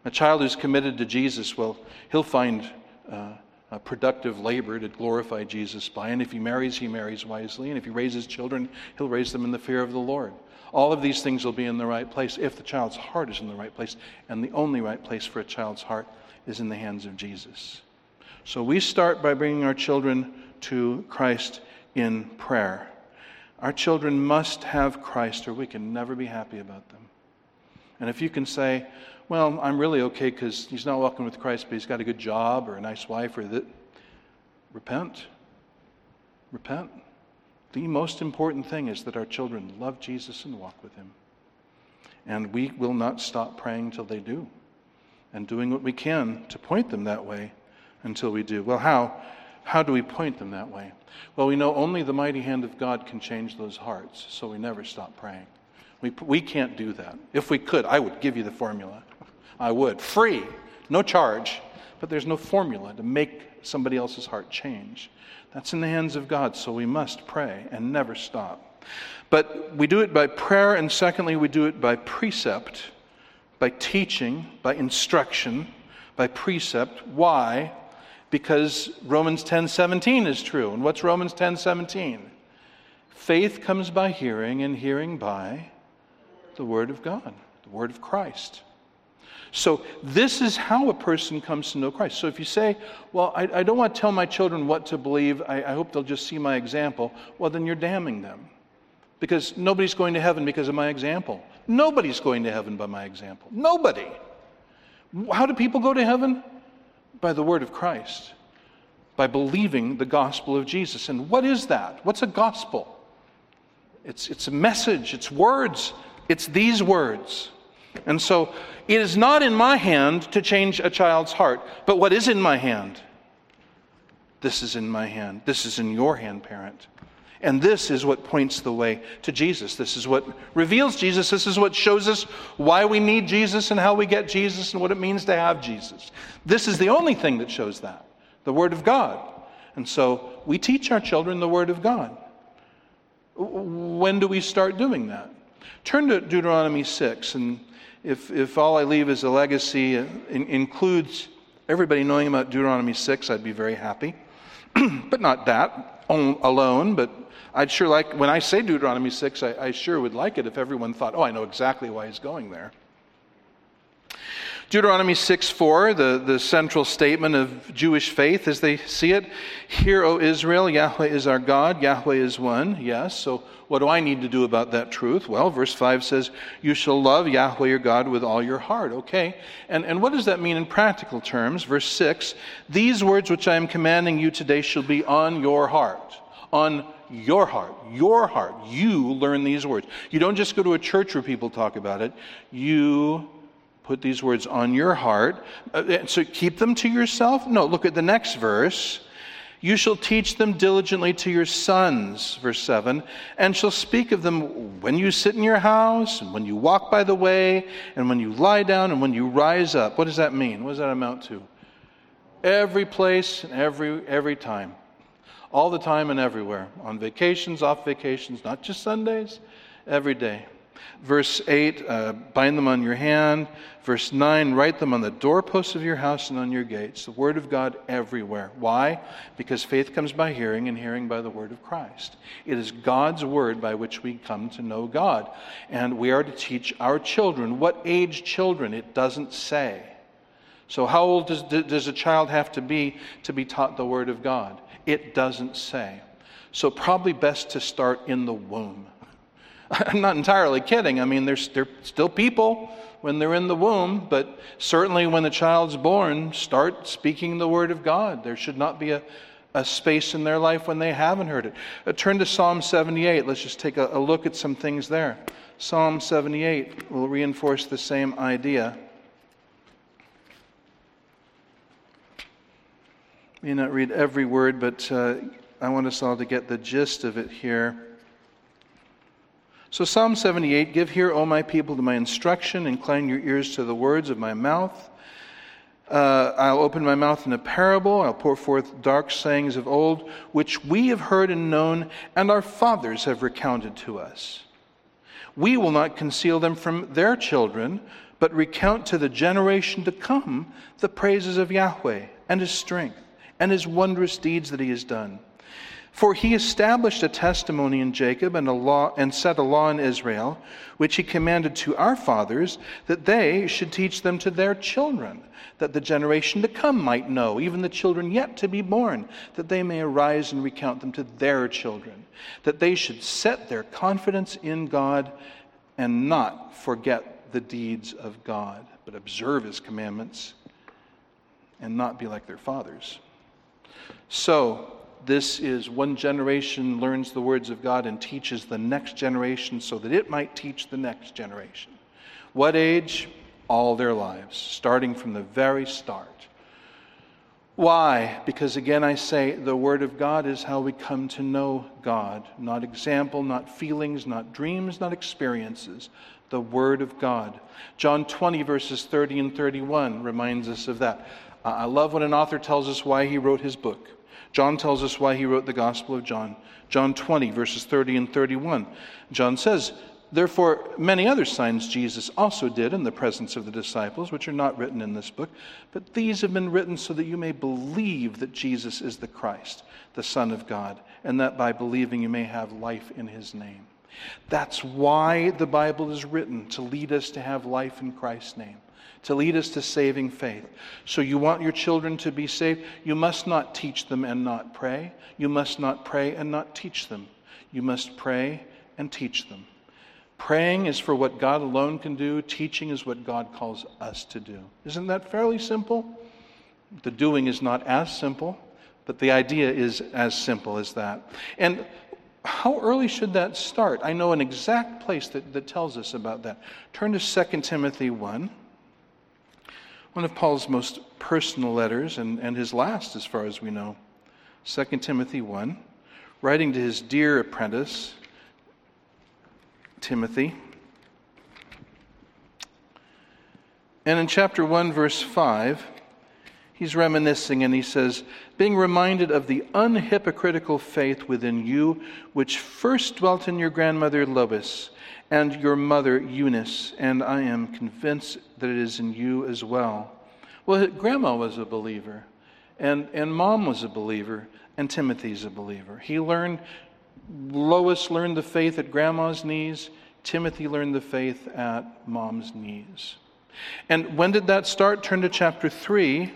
A child who's committed to Jesus, well, he'll find uh, productive labor to glorify Jesus by. And if he marries, he marries wisely. And if he raises children, he'll raise them in the fear of the Lord. All of these things will be in the right place if the child's heart is in the right place. And the only right place for a child's heart is in the hands of Jesus. So we start by bringing our children to Christ in prayer. Our children must have Christ, or we can never be happy about them. And if you can say, well, I'm really okay because he's not walking with Christ, but he's got a good job or a nice wife or that, repent. Repent. The most important thing is that our children love Jesus and walk with him. And we will not stop praying till they do and doing what we can to point them that way until we do. Well, how? How do we point them that way? Well, we know only the mighty hand of God can change those hearts, so we never stop praying. We, we can't do that. If we could, I would give you the formula. I would. Free, no charge, but there's no formula to make somebody else's heart change. That's in the hands of God, so we must pray and never stop. But we do it by prayer, and secondly, we do it by precept, by teaching, by instruction, by precept. Why? Because Romans 10:17 is true. And what's Romans 10:17? Faith comes by hearing, and hearing by the Word of God, the Word of Christ. So, this is how a person comes to know Christ. So, if you say, Well, I, I don't want to tell my children what to believe, I, I hope they'll just see my example, well, then you're damning them. Because nobody's going to heaven because of my example. Nobody's going to heaven by my example. Nobody. How do people go to heaven? By the word of Christ, by believing the gospel of Jesus. And what is that? What's a gospel? It's, it's a message, it's words, it's these words. And so it is not in my hand to change a child's heart, but what is in my hand? This is in my hand. This is in your hand, parent. And this is what points the way to Jesus. This is what reveals Jesus. This is what shows us why we need Jesus and how we get Jesus and what it means to have Jesus. This is the only thing that shows that the Word of God. And so we teach our children the Word of God. When do we start doing that? Turn to Deuteronomy 6 and if, if all I leave as a legacy uh, in, includes everybody knowing about Deuteronomy 6, I'd be very happy. but not that alone, but I'd sure like, when I say Deuteronomy 6, I, I sure would like it if everyone thought, oh, I know exactly why he's going there. Deuteronomy 6 4, the, the central statement of Jewish faith as they see it. Hear, O Israel, Yahweh is our God, Yahweh is one. Yes, so what do I need to do about that truth? Well, verse 5 says, You shall love Yahweh your God with all your heart. Okay, and, and what does that mean in practical terms? Verse 6 These words which I am commanding you today shall be on your heart. On your heart, your heart. You learn these words. You don't just go to a church where people talk about it. You put these words on your heart. Uh, so keep them to yourself? No, look at the next verse. You shall teach them diligently to your sons, verse 7, and shall speak of them when you sit in your house, and when you walk by the way, and when you lie down, and when you rise up. What does that mean? What does that amount to? Every place and every, every time. All the time and everywhere. On vacations, off vacations, not just Sundays, every day. Verse 8, uh, bind them on your hand. Verse 9, write them on the doorposts of your house and on your gates. The Word of God everywhere. Why? Because faith comes by hearing, and hearing by the Word of Christ. It is God's Word by which we come to know God. And we are to teach our children. What age children? It doesn't say. So, how old does, does a child have to be to be taught the Word of God? It doesn't say. So, probably best to start in the womb. I'm not entirely kidding. I mean, they're, they're still people when they're in the womb, but certainly when the child's born, start speaking the word of God. There should not be a, a space in their life when they haven't heard it. Uh, turn to Psalm 78. Let's just take a, a look at some things there. Psalm 78 will reinforce the same idea. May not read every word, but uh, I want us all to get the gist of it here. So, Psalm 78 Give ear, O my people, to my instruction, incline your ears to the words of my mouth. Uh, I'll open my mouth in a parable. I'll pour forth dark sayings of old, which we have heard and known, and our fathers have recounted to us. We will not conceal them from their children, but recount to the generation to come the praises of Yahweh and his strength and his wondrous deeds that he has done. For he established a testimony in Jacob and, a law, and set a law in Israel, which he commanded to our fathers, that they should teach them to their children, that the generation to come might know, even the children yet to be born, that they may arise and recount them to their children, that they should set their confidence in God and not forget the deeds of God, but observe his commandments and not be like their fathers. So, this is one generation learns the words of God and teaches the next generation so that it might teach the next generation. What age? All their lives, starting from the very start. Why? Because again, I say the Word of God is how we come to know God. Not example, not feelings, not dreams, not experiences. The Word of God. John 20, verses 30 and 31 reminds us of that. I love when an author tells us why he wrote his book. John tells us why he wrote the Gospel of John. John 20, verses 30 and 31. John says, Therefore, many other signs Jesus also did in the presence of the disciples, which are not written in this book, but these have been written so that you may believe that Jesus is the Christ, the Son of God, and that by believing you may have life in his name. That's why the Bible is written, to lead us to have life in Christ's name to lead us to saving faith. So, you want your children to be saved? You must not teach them and not pray. You must not pray and not teach them. You must pray and teach them. Praying is for what God alone can do, teaching is what God calls us to do. Isn't that fairly simple? The doing is not as simple, but the idea is as simple as that. And how early should that start? I know an exact place that, that tells us about that. Turn to 2 Timothy 1 one of Paul's most personal letters, and, and his last as far as we know. 2 Timothy 1, writing to his dear apprentice, Timothy. And in chapter 1, verse 5, he's reminiscing and he says, Being reminded of the unhypocritical faith within you, which first dwelt in your grandmother Lois and your mother Eunice, and I am convinced that it is in you as well. Well, grandma was a believer, and, and mom was a believer, and Timothy's a believer. He learned, Lois learned the faith at grandma's knees, Timothy learned the faith at mom's knees. And when did that start? Turn to chapter 3,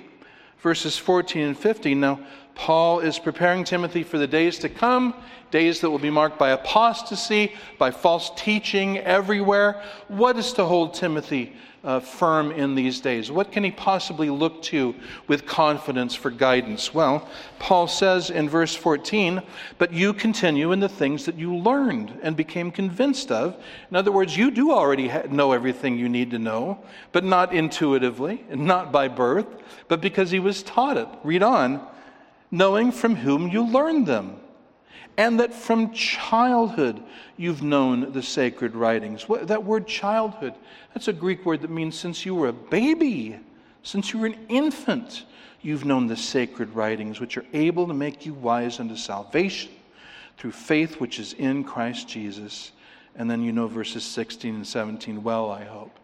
verses 14 and 15. Now, Paul is preparing Timothy for the days to come, days that will be marked by apostasy, by false teaching everywhere. What is to hold Timothy uh, firm in these days? What can he possibly look to with confidence for guidance? Well, Paul says in verse 14, But you continue in the things that you learned and became convinced of. In other words, you do already know everything you need to know, but not intuitively, and not by birth, but because he was taught it. Read on knowing from whom you learned them, and that from childhood you've known the sacred writings. What, that word childhood, that's a Greek word that means since you were a baby, since you were an infant, you've known the sacred writings, which are able to make you wise unto salvation through faith which is in Christ Jesus. And then you know verses 16 and 17 well, I hope.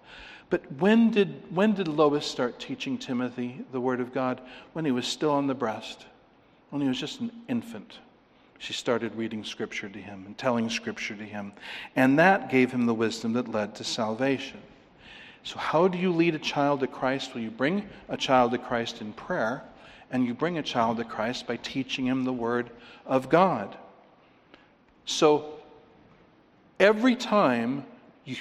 But when did, when did Lois start teaching Timothy the Word of God? When he was still on the breast when he was just an infant, she started reading Scripture to him and telling Scripture to him. And that gave him the wisdom that led to salvation. So, how do you lead a child to Christ? Well, you bring a child to Christ in prayer, and you bring a child to Christ by teaching him the Word of God. So, every time you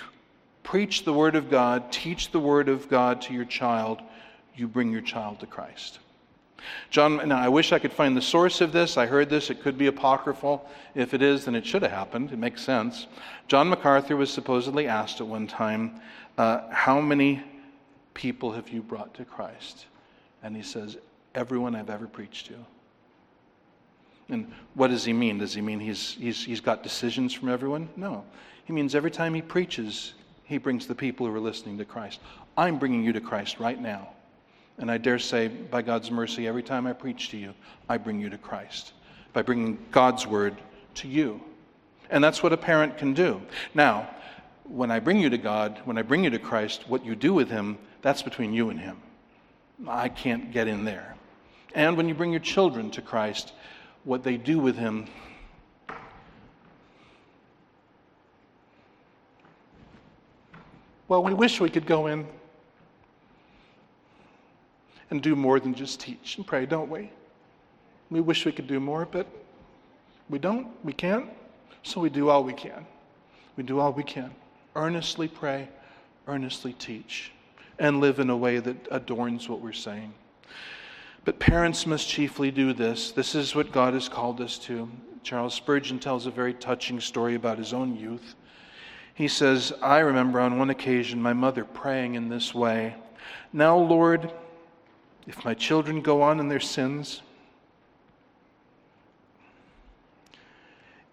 preach the Word of God, teach the Word of God to your child, you bring your child to Christ. John, now I wish I could find the source of this. I heard this. It could be apocryphal. If it is, then it should have happened. It makes sense. John MacArthur was supposedly asked at one time, uh, How many people have you brought to Christ? And he says, Everyone I've ever preached to. And what does he mean? Does he mean he's, he's, he's got decisions from everyone? No. He means every time he preaches, he brings the people who are listening to Christ. I'm bringing you to Christ right now. And I dare say, by God's mercy, every time I preach to you, I bring you to Christ by bringing God's word to you. And that's what a parent can do. Now, when I bring you to God, when I bring you to Christ, what you do with Him, that's between you and Him. I can't get in there. And when you bring your children to Christ, what they do with him. Well, we wish we could go in and do more than just teach and pray, don't we? We wish we could do more, but we don't, we can't, so we do all we can. We do all we can. Earnestly pray, earnestly teach, and live in a way that adorns what we're saying. But parents must chiefly do this. This is what God has called us to. Charles Spurgeon tells a very touching story about his own youth. He says, I remember on one occasion my mother praying in this way Now, Lord, if my children go on in their sins,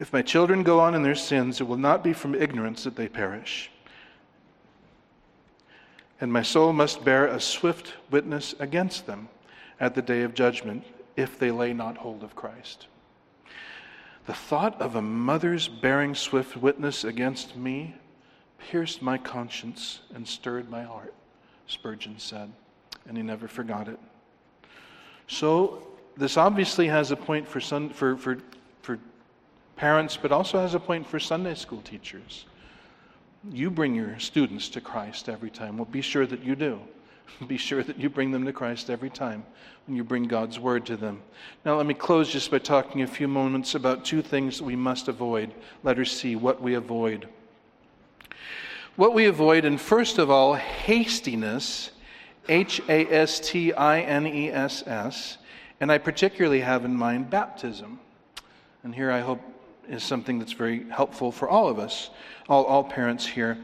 if my children go on in their sins, it will not be from ignorance that they perish. And my soul must bear a swift witness against them at the day of judgment if they lay not hold of Christ. The thought of a mother's bearing swift witness against me pierced my conscience and stirred my heart, Spurgeon said, and he never forgot it. So, this obviously has a point for, son, for, for, for parents, but also has a point for Sunday school teachers. You bring your students to Christ every time. Well, be sure that you do. Be sure that you bring them to Christ every time when you bring God's word to them. Now, let me close just by talking a few moments about two things that we must avoid. Let us see what we avoid. What we avoid, and first of all, hastiness, H A S T I N E S S, and I particularly have in mind baptism. And here I hope is something that's very helpful for all of us, all, all parents here.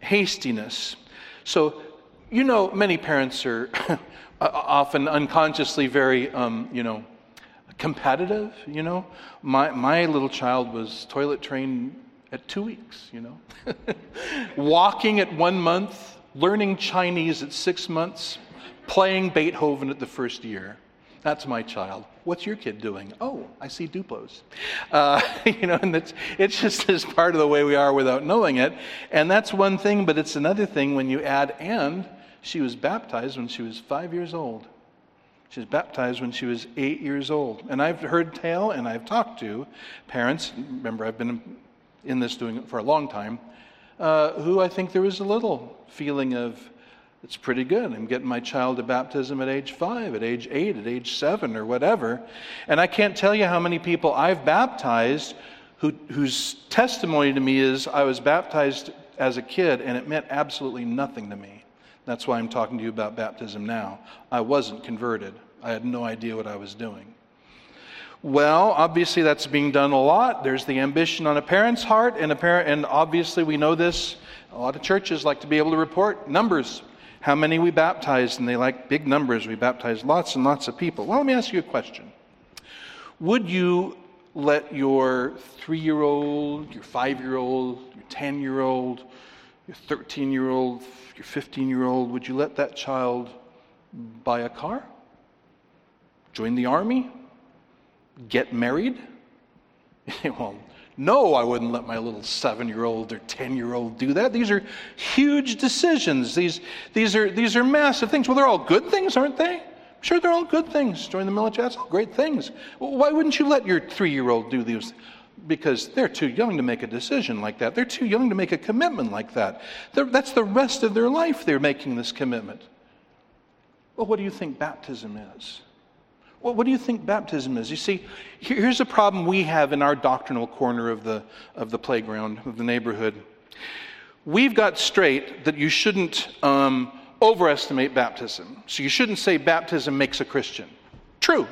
Hastiness. So, you know, many parents are often unconsciously very, um, you know, competitive, you know. My, my little child was toilet trained at two weeks, you know. Walking at one month, learning Chinese at six months, playing Beethoven at the first year. That's my child. What's your kid doing? Oh, I see Duplos. Uh, you know, and it's, it's just this part of the way we are without knowing it. And that's one thing, but it's another thing when you add and she was baptized when she was five years old. She was baptized when she was eight years old. And I've heard tale and I've talked to parents, remember, I've been in this doing it for a long time, uh, who I think there was a little feeling of, it's pretty good. I'm getting my child to baptism at age five, at age eight, at age seven, or whatever. And I can't tell you how many people I've baptized who, whose testimony to me is I was baptized as a kid and it meant absolutely nothing to me. That's why I'm talking to you about baptism now. I wasn't converted, I had no idea what I was doing. Well, obviously that's being done a lot. There's the ambition on a parent's heart, and a parent, and obviously we know this. A lot of churches like to be able to report numbers, how many we baptized, and they like big numbers. We baptized lots and lots of people. Well, let me ask you a question. Would you let your three-year-old, your five-year-old, your ten-year-old, your thirteen-year-old your 15 year old, would you let that child buy a car? Join the army? Get married? well, no, I wouldn't let my little seven year old or 10 year old do that. These are huge decisions. These, these, are, these are massive things. Well, they're all good things, aren't they? Sure, they're all good things. Join the military, that's all great things. Why wouldn't you let your three year old do these? because they're too young to make a decision like that. They're too young to make a commitment like that. They're, that's the rest of their life they're making this commitment. Well, what do you think baptism is? Well, what do you think baptism is? You see, here's a problem we have in our doctrinal corner of the, of the playground, of the neighborhood. We've got straight that you shouldn't um, overestimate baptism. So you shouldn't say baptism makes a Christian. True.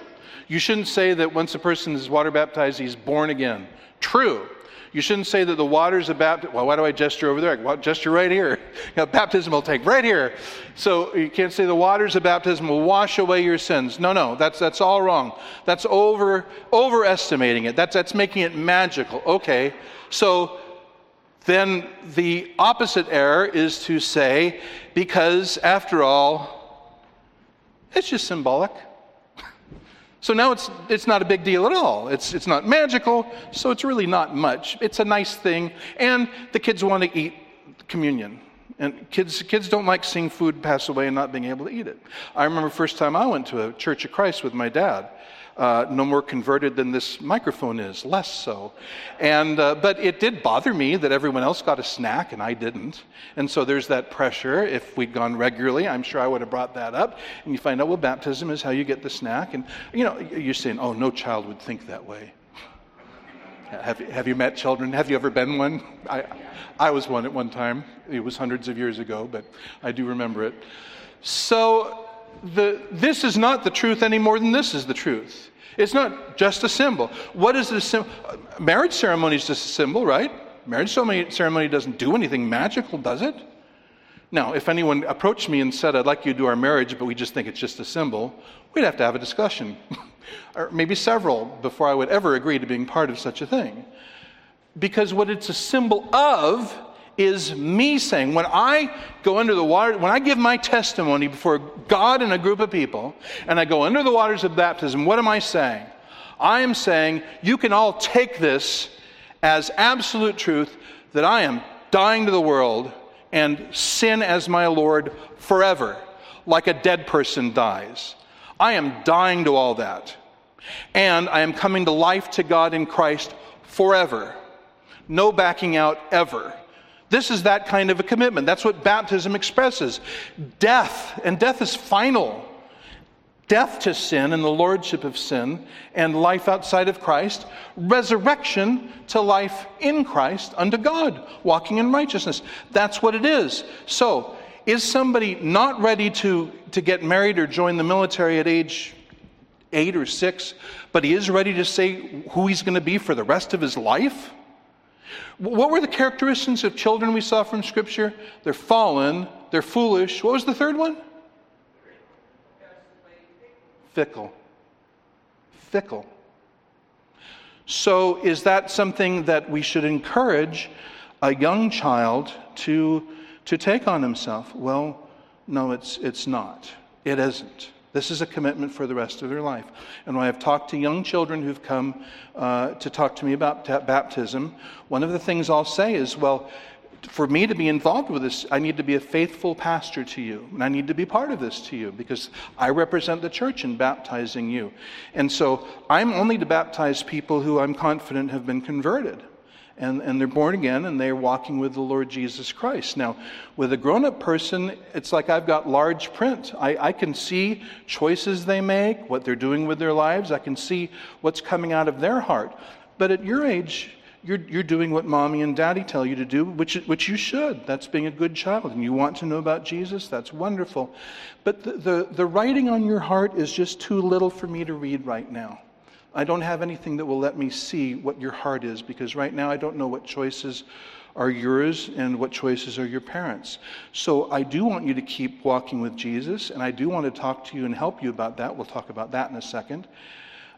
You shouldn't say that once a person is water baptized, he's born again. True. You shouldn't say that the waters of baptism, well, why do I gesture over there? Well, gesture right here. You know, baptism will take right here. So you can't say the waters of baptism will wash away your sins. No, no, that's, that's all wrong. That's over, overestimating it. That's, that's making it magical. Okay, so then the opposite error is to say, because after all, it's just symbolic. So now it's, it's not a big deal at all. It's, it's not magical, so it's really not much. It's a nice thing, and the kids want to eat communion. And kids, kids don't like seeing food pass away and not being able to eat it. I remember first time I went to a Church of Christ with my dad. Uh, no more converted than this microphone is, less so. And, uh, but it did bother me that everyone else got a snack and I didn't. And so there's that pressure. If we'd gone regularly, I'm sure I would have brought that up. And you find out, well, baptism is how you get the snack. And, you know, you're saying, oh, no child would think that way. Have, have you met children? Have you ever been one? I, I was one at one time. It was hundreds of years ago, but I do remember it. So the, this is not the truth any more than this is the truth. It's not just a symbol. What is the symbol? Marriage ceremony is just a symbol, right? Marriage ceremony doesn't do anything magical, does it? Now, if anyone approached me and said, I'd like you to do our marriage, but we just think it's just a symbol, we'd have to have a discussion, or maybe several, before I would ever agree to being part of such a thing. Because what it's a symbol of is me saying, when I go under the water, when I give my testimony before God and a group of people, and I go under the waters of baptism, what am I saying? I am saying, you can all take this as absolute truth that I am dying to the world and sin as my Lord forever, like a dead person dies. I am dying to all that. And I am coming to life to God in Christ forever. No backing out ever. This is that kind of a commitment. That's what baptism expresses. Death, and death is final. Death to sin and the lordship of sin, and life outside of Christ. Resurrection to life in Christ unto God, walking in righteousness. That's what it is. So, is somebody not ready to, to get married or join the military at age eight or six, but he is ready to say who he's going to be for the rest of his life? What were the characteristics of children we saw from Scripture? They're fallen, they're foolish. What was the third one? Fickle. Fickle. So, is that something that we should encourage a young child to, to take on himself? Well, no, it's, it's not. It isn't. This is a commitment for the rest of their life. And when I've talked to young children who've come uh, to talk to me about t- baptism, one of the things I'll say is, well, for me to be involved with this, I need to be a faithful pastor to you. And I need to be part of this to you because I represent the church in baptizing you. And so I'm only to baptize people who I'm confident have been converted and, and they're born again and they're walking with the Lord Jesus Christ. Now, with a grown up person, it's like I've got large print. I, I can see choices they make, what they're doing with their lives, I can see what's coming out of their heart. But at your age, you're, you're doing what mommy and daddy tell you to do, which, which you should. That's being a good child. And you want to know about Jesus, that's wonderful. But the, the, the writing on your heart is just too little for me to read right now. I don't have anything that will let me see what your heart is because right now I don't know what choices are yours and what choices are your parents. So I do want you to keep walking with Jesus, and I do want to talk to you and help you about that. We'll talk about that in a second.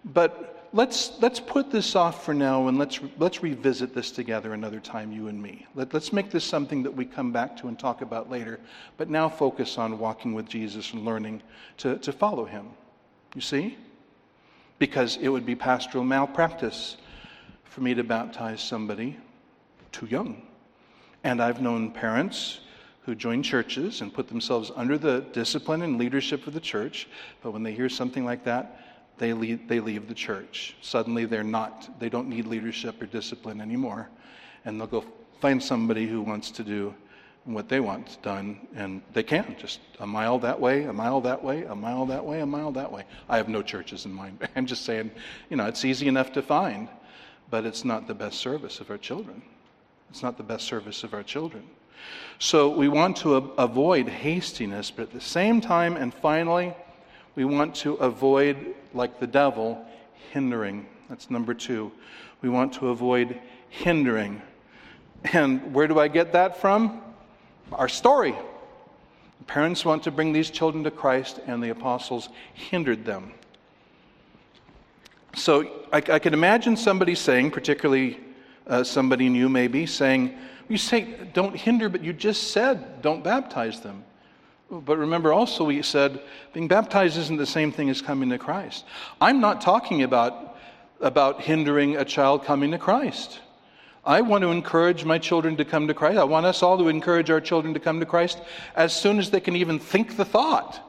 But let's let's put this off for now and let's let's revisit this together another time, you and me. Let, let's make this something that we come back to and talk about later. But now focus on walking with Jesus and learning to, to follow him. You see? Because it would be pastoral malpractice for me to baptize somebody too young. And I've known parents who join churches and put themselves under the discipline and leadership of the church, but when they hear something like that, they leave, they leave the church. Suddenly they're not, they don't need leadership or discipline anymore. And they'll go find somebody who wants to do what they want done, and they can just a mile that way, a mile that way, a mile that way, a mile that way. I have no churches in mind. I'm just saying, you know, it's easy enough to find, but it's not the best service of our children. It's not the best service of our children. So we want to avoid hastiness, but at the same time, and finally, we want to avoid, like the devil, hindering. That's number two. We want to avoid hindering. And where do I get that from? Our story. Parents want to bring these children to Christ, and the apostles hindered them. So I, I can imagine somebody saying, particularly uh, somebody new maybe, saying, You say don't hinder, but you just said don't baptize them. But remember also, we said being baptized isn't the same thing as coming to Christ. I'm not talking about, about hindering a child coming to Christ. I want to encourage my children to come to Christ. I want us all to encourage our children to come to Christ as soon as they can even think the thought.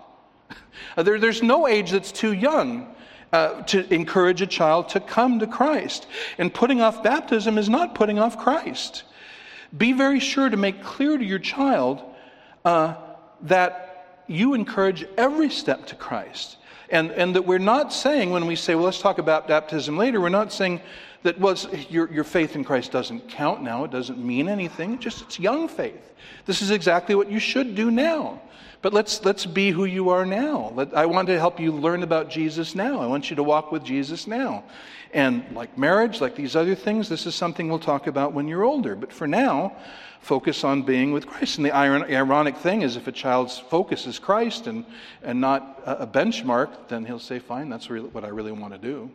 there, there's no age that's too young. uh, to encourage a child to come to Christ. And putting off baptism is not putting off Christ. Be very sure to make clear to your child uh, that you encourage every step to Christ. And, and that we're not saying, when we say, well, let's talk about baptism later, we're not saying that was your, your faith in Christ doesn't count now, it doesn't mean anything, just it's young faith. This is exactly what you should do now. But let's, let's be who you are now. Let, I want to help you learn about Jesus now. I want you to walk with Jesus now. And like marriage, like these other things, this is something we'll talk about when you're older. But for now, focus on being with Christ. And the ironic thing is, if a child's focus is Christ and, and not a benchmark, then he'll say, Fine, that's what I really want to do.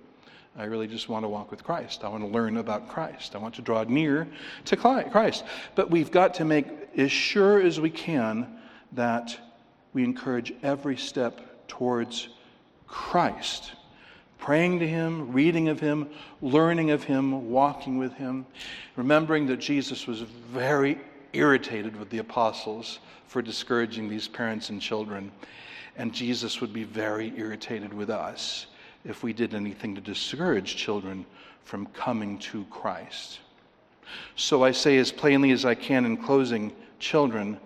I really just want to walk with Christ. I want to learn about Christ. I want to draw near to Christ. But we've got to make as sure as we can that we encourage every step towards Christ. Praying to Him, reading of Him, learning of Him, walking with Him. Remembering that Jesus was very irritated with the apostles for discouraging these parents and children. And Jesus would be very irritated with us if we did anything to discourage children from coming to Christ. So I say as plainly as I can in closing children,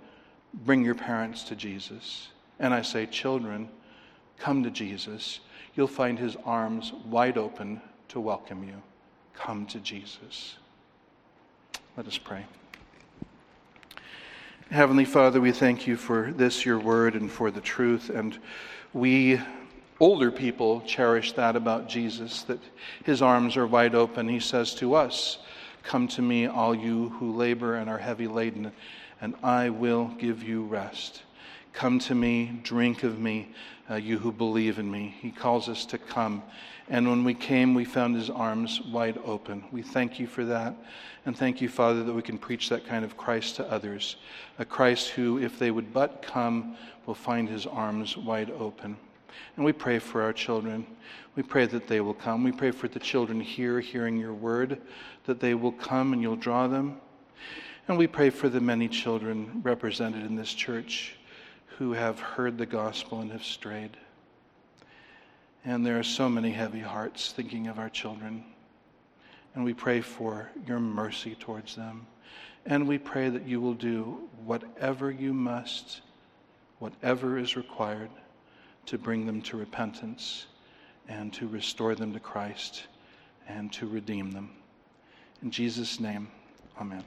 bring your parents to Jesus. And I say, children, come to Jesus. You'll find his arms wide open to welcome you. Come to Jesus. Let us pray. Heavenly Father, we thank you for this, your word, and for the truth. And we, older people, cherish that about Jesus, that his arms are wide open. He says to us, Come to me, all you who labor and are heavy laden, and I will give you rest. Come to me, drink of me, uh, you who believe in me. He calls us to come. And when we came, we found his arms wide open. We thank you for that. And thank you, Father, that we can preach that kind of Christ to others. A Christ who, if they would but come, will find his arms wide open. And we pray for our children. We pray that they will come. We pray for the children here, hearing your word, that they will come and you'll draw them. And we pray for the many children represented in this church who have heard the gospel and have strayed. And there are so many heavy hearts thinking of our children. And we pray for your mercy towards them. And we pray that you will do whatever you must, whatever is required to bring them to repentance and to restore them to Christ and to redeem them. In Jesus' name, amen.